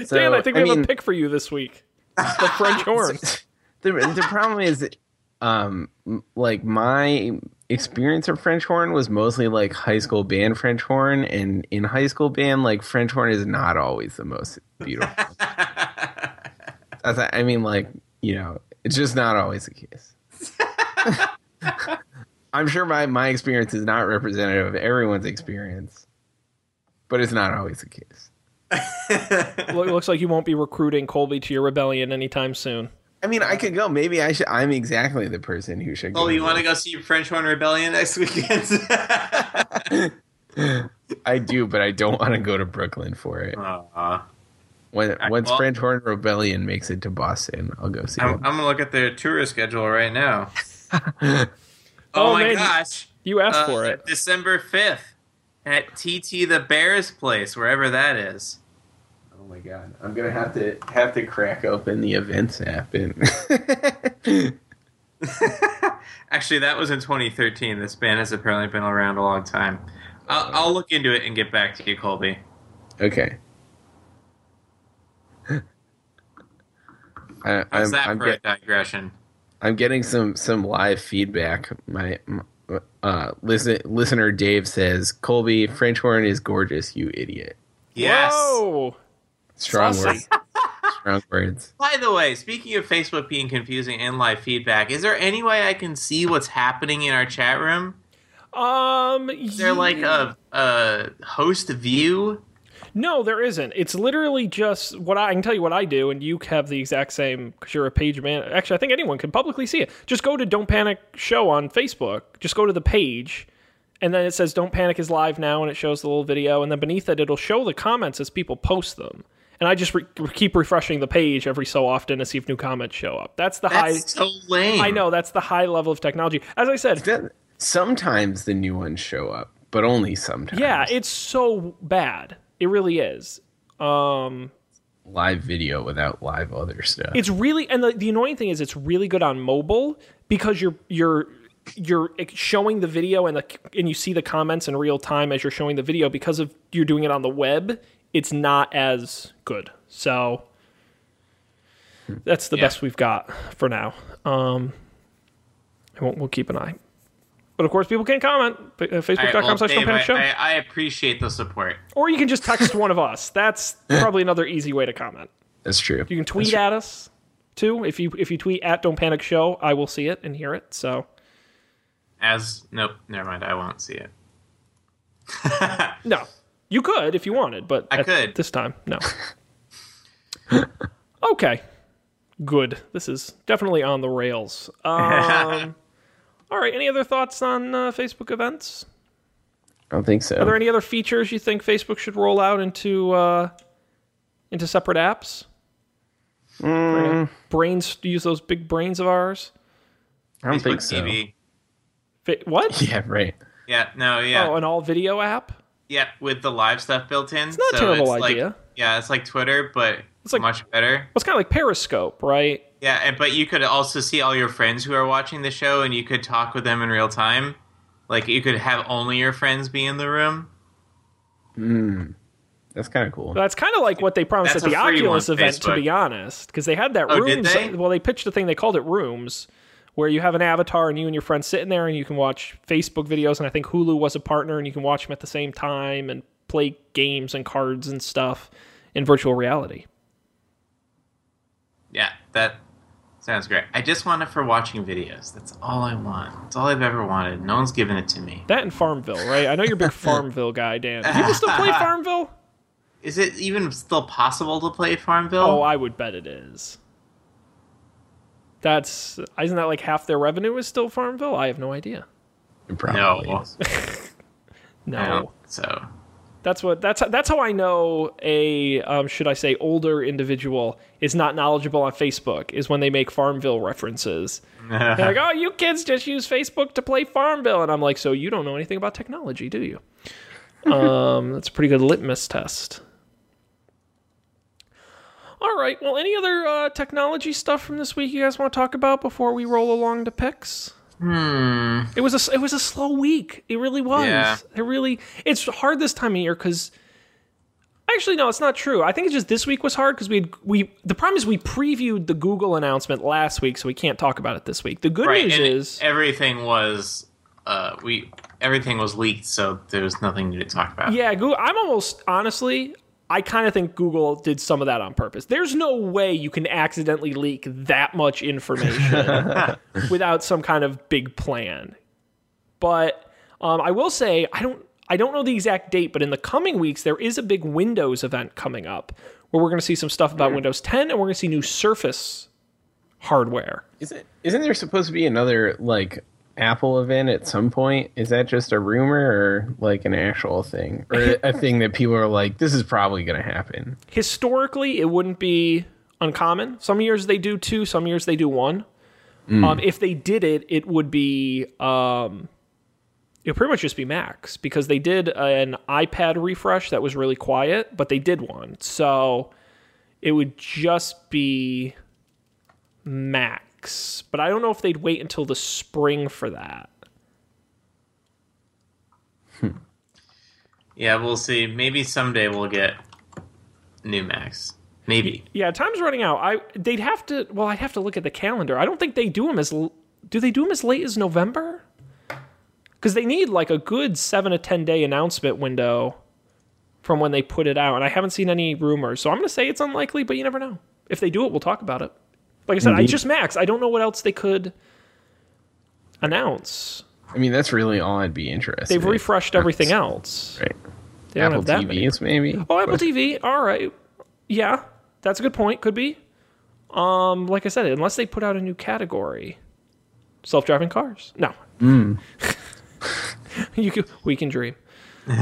So, Dan. I think we have mean, a pick for you this week. The French horn. the the problem is, um, like my experience of French horn was mostly like high school band French horn, and in high school band, like French horn is not always the most beautiful. I mean, like you know, it's just not always the case. I'm sure my my experience is not representative of everyone's experience, but it's not always the case. It looks like you won't be recruiting Colby to your rebellion anytime soon. I mean, I could go. Maybe I should. I'm exactly the person who should. Colby, go. Oh, you want to go see French horn rebellion next weekend? I do, but I don't want to go to Brooklyn for it. Aw. When once well- French Horn Rebellion makes it to Boston, I'll go see I'm, them. I'm gonna look at their tour schedule right now. Oh, oh, my man. gosh! You asked Uh, for it. December fifth at TT the Bears place, wherever that is. Oh my god, I'm gonna have to have to crack open the events app and. Actually, that was in 2013. This band has apparently been around a long time. I'll, I'll look into it and get back to you, Colby. okay. I, How's I'm, that I'm, for get- a digression? I'm getting some some live feedback. My uh, listen, listener Dave says, "Colby French horn is gorgeous, you idiot." Yes. Whoa! Strong Saucy. words. Strong words. By the way, speaking of Facebook being confusing and live feedback, is there any way I can see what's happening in our chat room? Um, Is there like a, a host view? No, there isn't. It's literally just what I, I can tell you what I do, and you have the exact same because you're a page man. Actually, I think anyone can publicly see it. Just go to Don't Panic Show on Facebook. Just go to the page, and then it says Don't Panic is live now, and it shows the little video, and then beneath it, it'll show the comments as people post them. and I just re- keep refreshing the page every so often to see if new comments show up. That's the high. That's so lame. I know that's the high level of technology. As I said, sometimes the new ones show up, but only sometimes. yeah, it's so bad. It really is. Um, live video without live other stuff. it's really and the, the annoying thing is it's really good on mobile because you're you're you're showing the video and the and you see the comments in real time as you're showing the video because of you're doing it on the web it's not as good so that's the Yeah. best we've got for now um I won't, we'll keep an eye but of course people can comment uh, All right, facebook.com well, slash Dave, Don't Panic I, show I, I appreciate the support. or you can just text one of us that's probably another easy way to comment That's true. you can tweet at us too. If you if you tweet at Don't Panic Show, I will see it and hear it. So As nope, never mind. I won't see it. no, you could if you wanted, but I at could. this time. No. okay, good. This is definitely on the rails. Um, all right. Any other thoughts on uh, Facebook events? I don't think so. Are there any other features you think Facebook should roll out into uh, into separate apps? Mm, Brains use those big brains of ours. I don't Facebook think so. TV. Fi- What? Yeah, right. Yeah, no, yeah, Oh, an all video app. yeah, with the live stuff built in. It's not a terrible like, idea. yeah, it's like Twitter, but it's like- much better. Well, it's kind of like Periscope, right? Yeah, and, but you could also see all your friends who are watching the show, and you could talk with them in real time. Like you could have only your friends be in the room. Mm, that's kind of cool. That's kind of like what they promised That's at the Oculus one, event, to be honest, because they had that Oh, did rooms. they? Well, they pitched a thing they called it rooms, where you have an avatar and you and your friends sitting there, and you can watch Facebook videos. And I think Hulu was a partner, and you can watch them at the same time and play games and cards and stuff in virtual reality. Yeah, that sounds great. I just want it for watching videos. That's all I want. That's all I've ever wanted. No one's given it to me. That and Farmville, right? I know you're a big Farmville guy, Dan. Do people still play Farmville? Is it even still possible to play Farmville? Oh, I would bet it is. That's isn't that like half their revenue is still Farmville? I have no idea. It probably no. No. I don't think so. That's what that's that's how I know a um, should I say older individual is not knowledgeable on Facebook is when they make Farmville references. They're like, "Oh, you kids just use Facebook to play Farmville," and I'm like, "So you don't know anything about technology, do you?" um, that's a pretty good litmus test. All right. Well, any other uh, technology stuff from this week you guys want to talk about before we roll along to picks? Hmm. It was a it was a slow week. It really was. Yeah. It really it's hard this time of year because actually no, it's not true. I think it's just this week was hard because we we the problem is we previewed the Google announcement last week, so we can't talk about it this week. The good Right, news is everything was uh, we everything was leaked, so there was nothing new to talk about. yeah, Google. I'm almost honestly. I kind of think Google did some of that on purpose. There's no way you can accidentally leak that much information without some kind of big plan. But um, I will say I don't I don't know the exact date, but in the coming weeks there is a big Windows event coming up where we're going to see some stuff about Windows 10 and we're going to see new Surface hardware. Isn't isn't there supposed to be another like Apple event at some point? Is that just a rumor or like an actual thing, or a thing that people are like, this is probably going to happen? Historically, it wouldn't be uncommon. Some years they do two, some years they do one. Um, if they did it, it would be um, it would pretty much just be Macs because they did an iPad refresh that was really quiet, but they did one, so it would just be Macs. But I don't know if they'd wait until the spring for that. Hmm. Yeah, we'll see. Maybe someday we'll get new Macs. Maybe. Yeah, time's running out. I they'd have to. Well, I'd have to look at the calendar. I don't think they do them as. Do they do them as late as November? Because they need like a good seven to ten day announcement window from when they put it out, and I haven't seen any rumors. So I'm going to say it's unlikely, but you never know. If they do it, we'll talk about it. Like I said, I just Macs. I don't know what else they could announce. I mean, that's really all I'd be interested. They've in. refreshed everything else. Right. They don't Apple have that many. TVs, maybe. Oh, Apple But- TV. All right. Yeah, that's a good point. Could be. Um, like I said, unless they put out a new category, self-driving cars. No. you can, we can dream. um.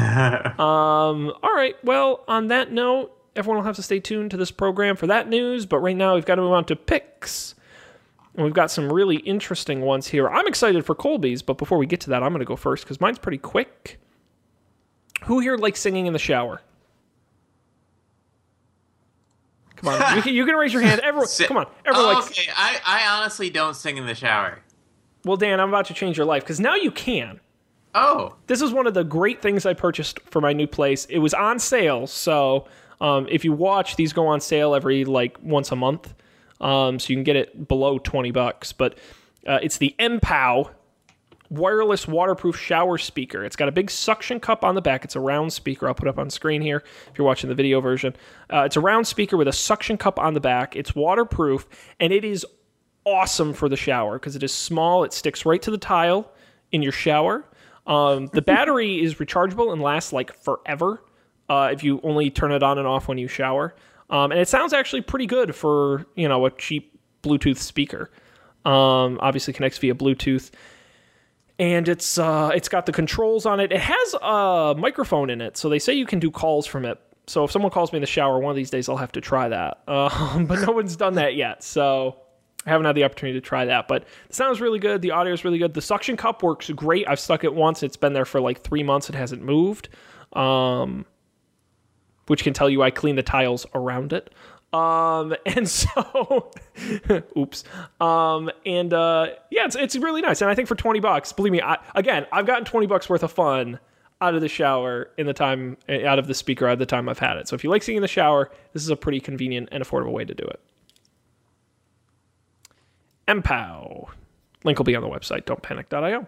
All right. Well, on that note, everyone will have to stay tuned to this program for that news. But right now, we've got to move on to picks. And we've got some really interesting ones here. I'm excited for Colby's, but before we get to that, I'm going to go first because mine's pretty quick. Who here likes singing in the shower? Come on, you can, you can raise your hand. Everyone, come on, everyone Oh, likes. okay, I, I honestly don't sing in the shower. Well, Dan, I'm about to change your life because now you can. Oh, This is one of the great things I purchased for my new place. It was on sale, so um, if you watch, these go on sale every like once a month, um, so you can get it below twenty bucks. But uh, it's the MPOW wireless waterproof shower speaker. It's got a big suction cup on the back. It's a round speaker. I'll put up on screen here if you're watching the video version. Uh, it's a round speaker with a suction cup on the back. It's waterproof, and it is awesome for the shower because it is small. It sticks right to the tile in your shower. Um, the battery is rechargeable and lasts like forever uh, if you only turn it on and off when you shower. Um, and it sounds actually pretty good for you know a cheap Bluetooth speaker. Um, obviously connects via Bluetooth, and it's uh, it's got the controls on it. It has a microphone in it, so they say you can do calls from it. So if someone calls me in the shower, one of these days I'll have to try that. Um, but no one's done that yet, so I haven't had the opportunity to try that. But the sound's really good. The audio is really good. The suction cup works great. I've stuck it once. It's been there for like three months. It hasn't moved, um, which can tell you I clean the tiles around it. Um, and so, oops. Um, and uh, yeah, it's it's really nice. And I think for twenty bucks, believe me, I, again, I've gotten twenty bucks worth of fun out of the shower in the time out of the speaker of the time I've had it. So if you like singing in the shower, this is a pretty convenient and affordable way to do it. MPOW. Link will be on the website. Don'tpanic.io.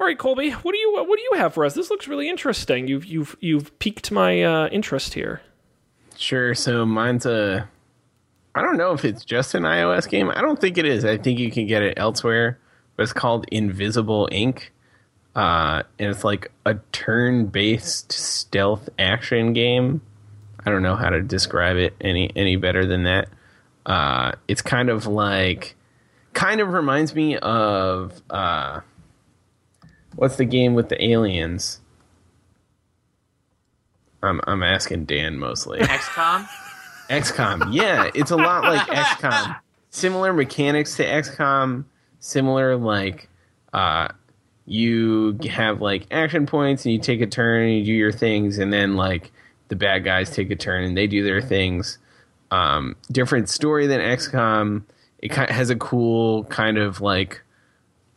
All right, Colby, what do what do you have for us? This looks really interesting. You've you've you've piqued my uh, interest here. Sure. So mine's a. I don't know if it's just an iOS game. I don't think it is. I think you can get it elsewhere. But it's called Invisible Ink. Uh, and it's like a turn-based stealth action game. I don't know how to describe it any any better than that. Uh, it's kind of like, kind of reminds me of uh, what's the game with the aliens? I'm I'm asking Dan mostly. XCOM. XCOM. Yeah, it's a lot like XCOM. Similar mechanics to XCOM. Similar like uh, you have like action points and you take a turn and you do your things, and then like the bad guys take a turn and they do their things. Um, different story than XCOM. It has a cool kind of like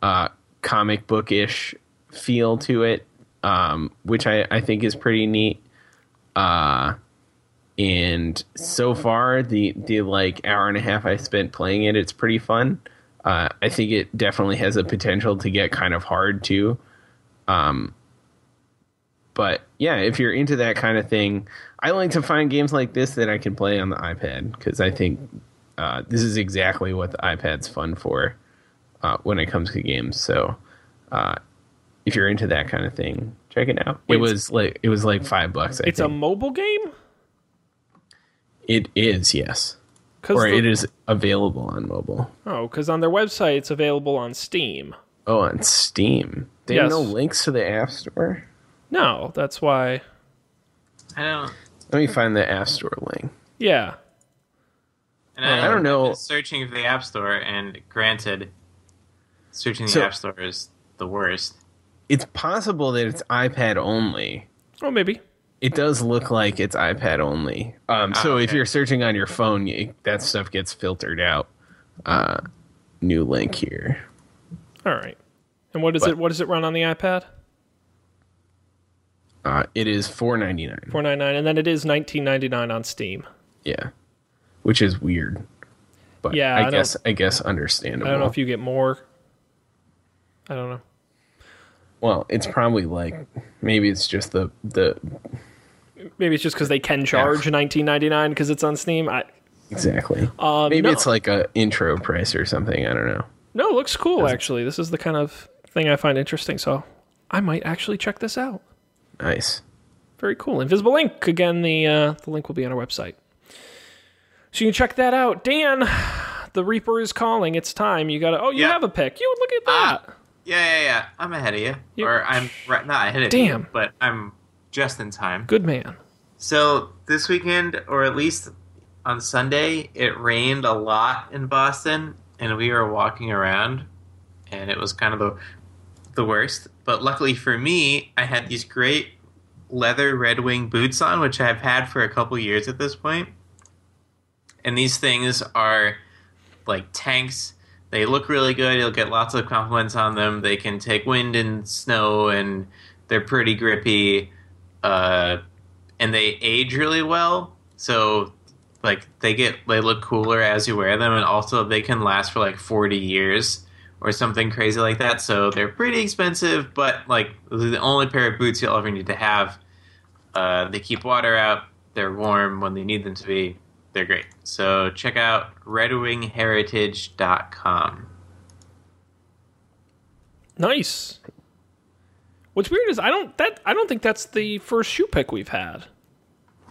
uh, comic bookish feel to it, um, which I, I think is pretty neat. Uh, and so far the the like hour and a half I spent playing it, it's pretty fun. Uh, I think it definitely has a potential to get kind of hard too. Um, but yeah, if you're into that kind of thing, I like to find games like this that I can play on the iPad because I think uh, this is exactly what the iPad's fun for uh, when it comes to games. So uh, if you're into that kind of thing, check it out. Wait, it was like it was like five bucks. I It's a mobile game? It is, yes. Or the- it is available on mobile. Oh, because on their website it's available on Steam. Oh, on Steam. They have no links to the App Store. No, that's why. I don't. Know. Let me find the App Store link. Yeah. And I don't know. I've been searching for the App Store, and granted, searching the So- App Store is the worst. It's possible that it's iPad only. Oh, maybe. It does look like it's iPad only. Um, so Ah, if you're searching on your phone, you, that stuff gets filtered out. Uh, new link here. All right. And what is But- it? What does it run on the iPad? Uh, it is four ninety nine. Four ninety nine, and then it is nineteen ninety nine on Steam. Yeah, which is weird. But Yeah, I I, guess I guess understandable. I don't know if you get more. I don't know. Well, it's probably like maybe it's just the the Maybe it's just because they can charge nineteen ninety nine because it's on Steam. I exactly. um, maybe no. it's like a intro price or something. I don't know. no, it looks cool actually. This is the kind of thing I find interesting. So I might actually check this out. Nice. Very cool. Invisible Link. Again, the uh, the link will be on our website. So you can check that out. Dan, the Reaper is calling. It's time. You gotta oh you Yeah. have a pick. You look at that. Ah. Yeah, yeah, yeah. I'm ahead of you. Or I'm right, not ahead of Damn. you, but I'm just in time. Good man. So this weekend, or at least on Sunday, it rained a lot in Boston, and we were walking around, and it was kind of the the worst. But luckily for me, I had these great leather Red Wing boots on, which I've had for a couple years at this point. And these things are like tanks. They look really good. You'll get lots of compliments on them. They can take wind and snow, and they're pretty grippy. Uh, and they age really well. So, like, they get they look cooler as you wear them, and also they can last for like forty years or something crazy like that. So they're pretty expensive, but like the only pair of boots you'll ever need to have. Uh, they keep water out. They're warm when they need them to be. They're great. So check out redwingheritage.com. Nice. What's weird is I don't that I don't think that's the first shoe pick we've had.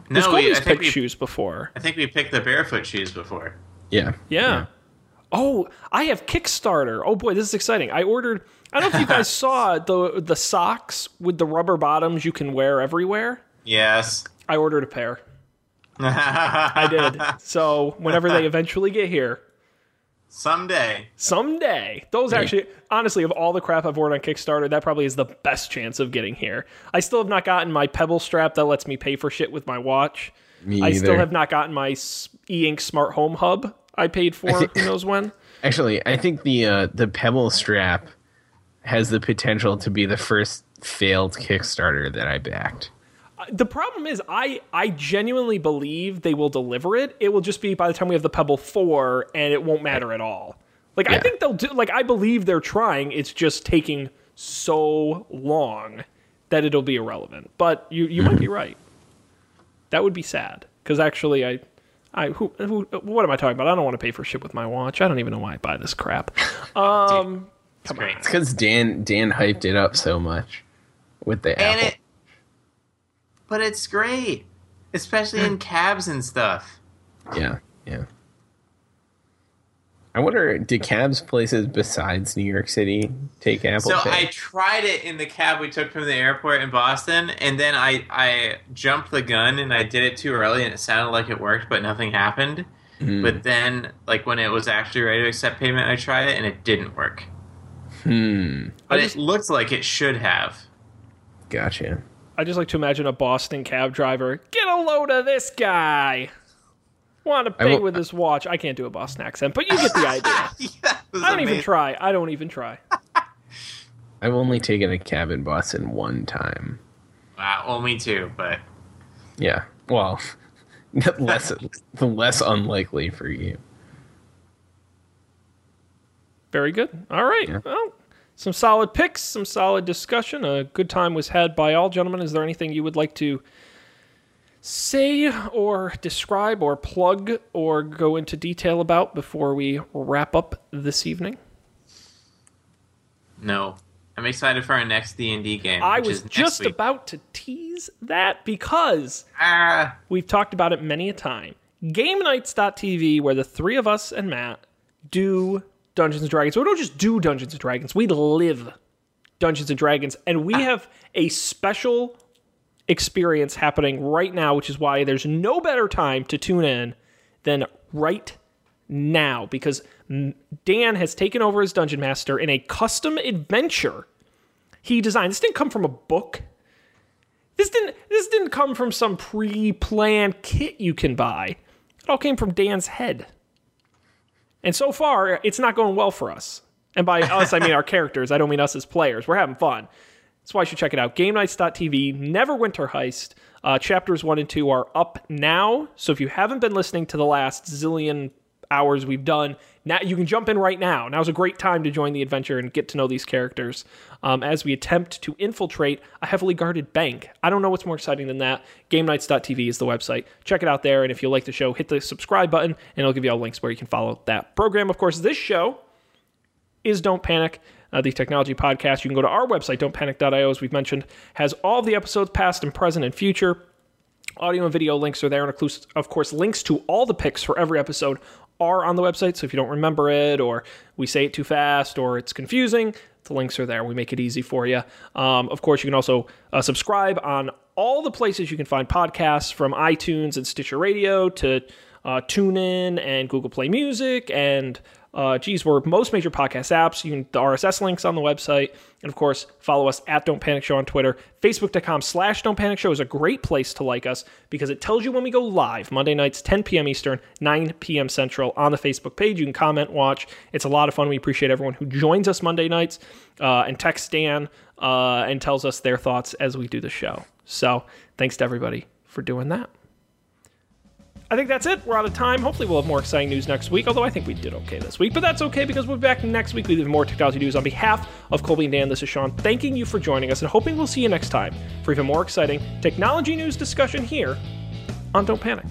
No, We've we, I always think picked we, shoes before. I think we picked the barefoot shoes before. Yeah. Yeah. Oh, I have Kickstarter. Oh boy, this is exciting. I ordered. I don't know if you guys saw the the socks with the rubber bottoms you can wear everywhere. Yes. I ordered a pair. I did. So whenever they eventually get here, Someday. someday, those actually, honestly, of all the crap I've ordered on Kickstarter, that probably is the best chance of getting here. I still have not gotten my Pebble strap that lets me pay for shit with my watch. Me I still have not gotten my s- e-ink smart home hub I paid for think- who knows when. Actually, I think the uh, the Pebble strap has the potential to be the first failed Kickstarter that I backed. The problem is, I I genuinely believe they will deliver it. It will just be by the time we have the Pebble Four, and it won't matter at all. Like I think they'll do. Like I believe they're trying. It's just taking so long that it'll be irrelevant. But you you might be right. That would be sad because actually I. I who, who what am I talking about? I don't want to pay for shit with my watch. I don't even know why I buy this crap. Um, It's great. It's because Dan Dan hyped it up so much with the And Apple. it But it's great. Especially in cabs and stuff. Yeah, yeah. I wonder, do cabs places besides New York City take Apple So Pay? I tried it in the cab we took from the airport in Boston, and then I I jumped the gun and I did it too early, and it sounded like it worked, but nothing happened. Hmm. But then, like when it was actually ready to accept payment, I tried it and it didn't work. hmm. But just- it looked like it should have. Gotcha. I just like to imagine a Boston cab driver. Get a load of this guy. Want to pay will- with his watch? I can't do a Boston accent, but you get the idea. Yeah, I don't even try. I don't even try. I've only taken a cab in Boston one time. Wow, well, me too, but Yeah. Well, less the less unlikely for you. Very good. All right. Yeah. Well, some solid picks, some solid discussion. A good time was had by all gentlemen. Is there anything you would like to say or describe or plug or go into detail about before we wrap up this evening? no. I'm excited for our next D and D game. I was just week. about to tease that because ah. we've talked about it many a time. GameNights.tv, where the three of us and Matt do Dungeons and Dragons. We don't just do Dungeons and Dragons, we live Dungeons and Dragons. And we have a special experience happening right now, which is why there's no better time to tune in than right now because Dan has taken over as Dungeon Master in a custom adventure he designed. This didn't come from a book. This didn't this didn't come from some pre-planned kit you can buy. It all came from Dan's head. And so far, it's not going well for us. And by us, I mean our characters. I don't mean us as players. We're having fun. That's why you should check it out. GameNights.tv, Neverwinter Heist. Uh, chapters one and two are up now. So if you haven't been listening to the last zillion hours we've done, now you can jump in right now. Now's a great time to join the adventure and get to know these characters um, as we attempt to infiltrate a heavily guarded bank. I don't know what's more exciting than that. GameNights.tv is the website. Check it out there. And if you like the show, hit the subscribe button, and it'll give you all links where you can follow that program. Of course, this show is Don't Panic, uh, the technology podcast. You can go to our website, don'tpanic.io, as we've mentioned, has all the episodes, past and present and future. Audio and video links are there, and of course, links to all the picks for every episode are on the website. So if you don't remember it, or we say it too fast, or it's confusing, the links are there. We make it easy for you. Um, of course, you can also uh, subscribe on all the places you can find podcasts from iTunes and Stitcher Radio to uh, TuneIn and Google Play Music and uh, geez, we're most major podcast apps. You can the RSS links on the website, and of course, follow us at Don't Panic Show on Twitter. Facebook.com/slash Don't Panic Show is a great place to like us because it tells you when we go live Monday nights, 10 p.m. Eastern, 9 p.m. Central on the Facebook page. You can comment, watch. It's a lot of fun. We appreciate everyone who joins us Monday nights uh, and texts Dan uh, and tells us their thoughts as we do the show. So, thanks to everybody for doing that. I think that's it. We're out of time. Hopefully, we'll have more exciting news next week, although I think we did okay this week. But that's okay because we'll be back next week with more technology news. On behalf of Colby and Dan, this is Sean, thanking you for joining us and hoping we'll see you next time for even more exciting technology news discussion here on Don't Panic.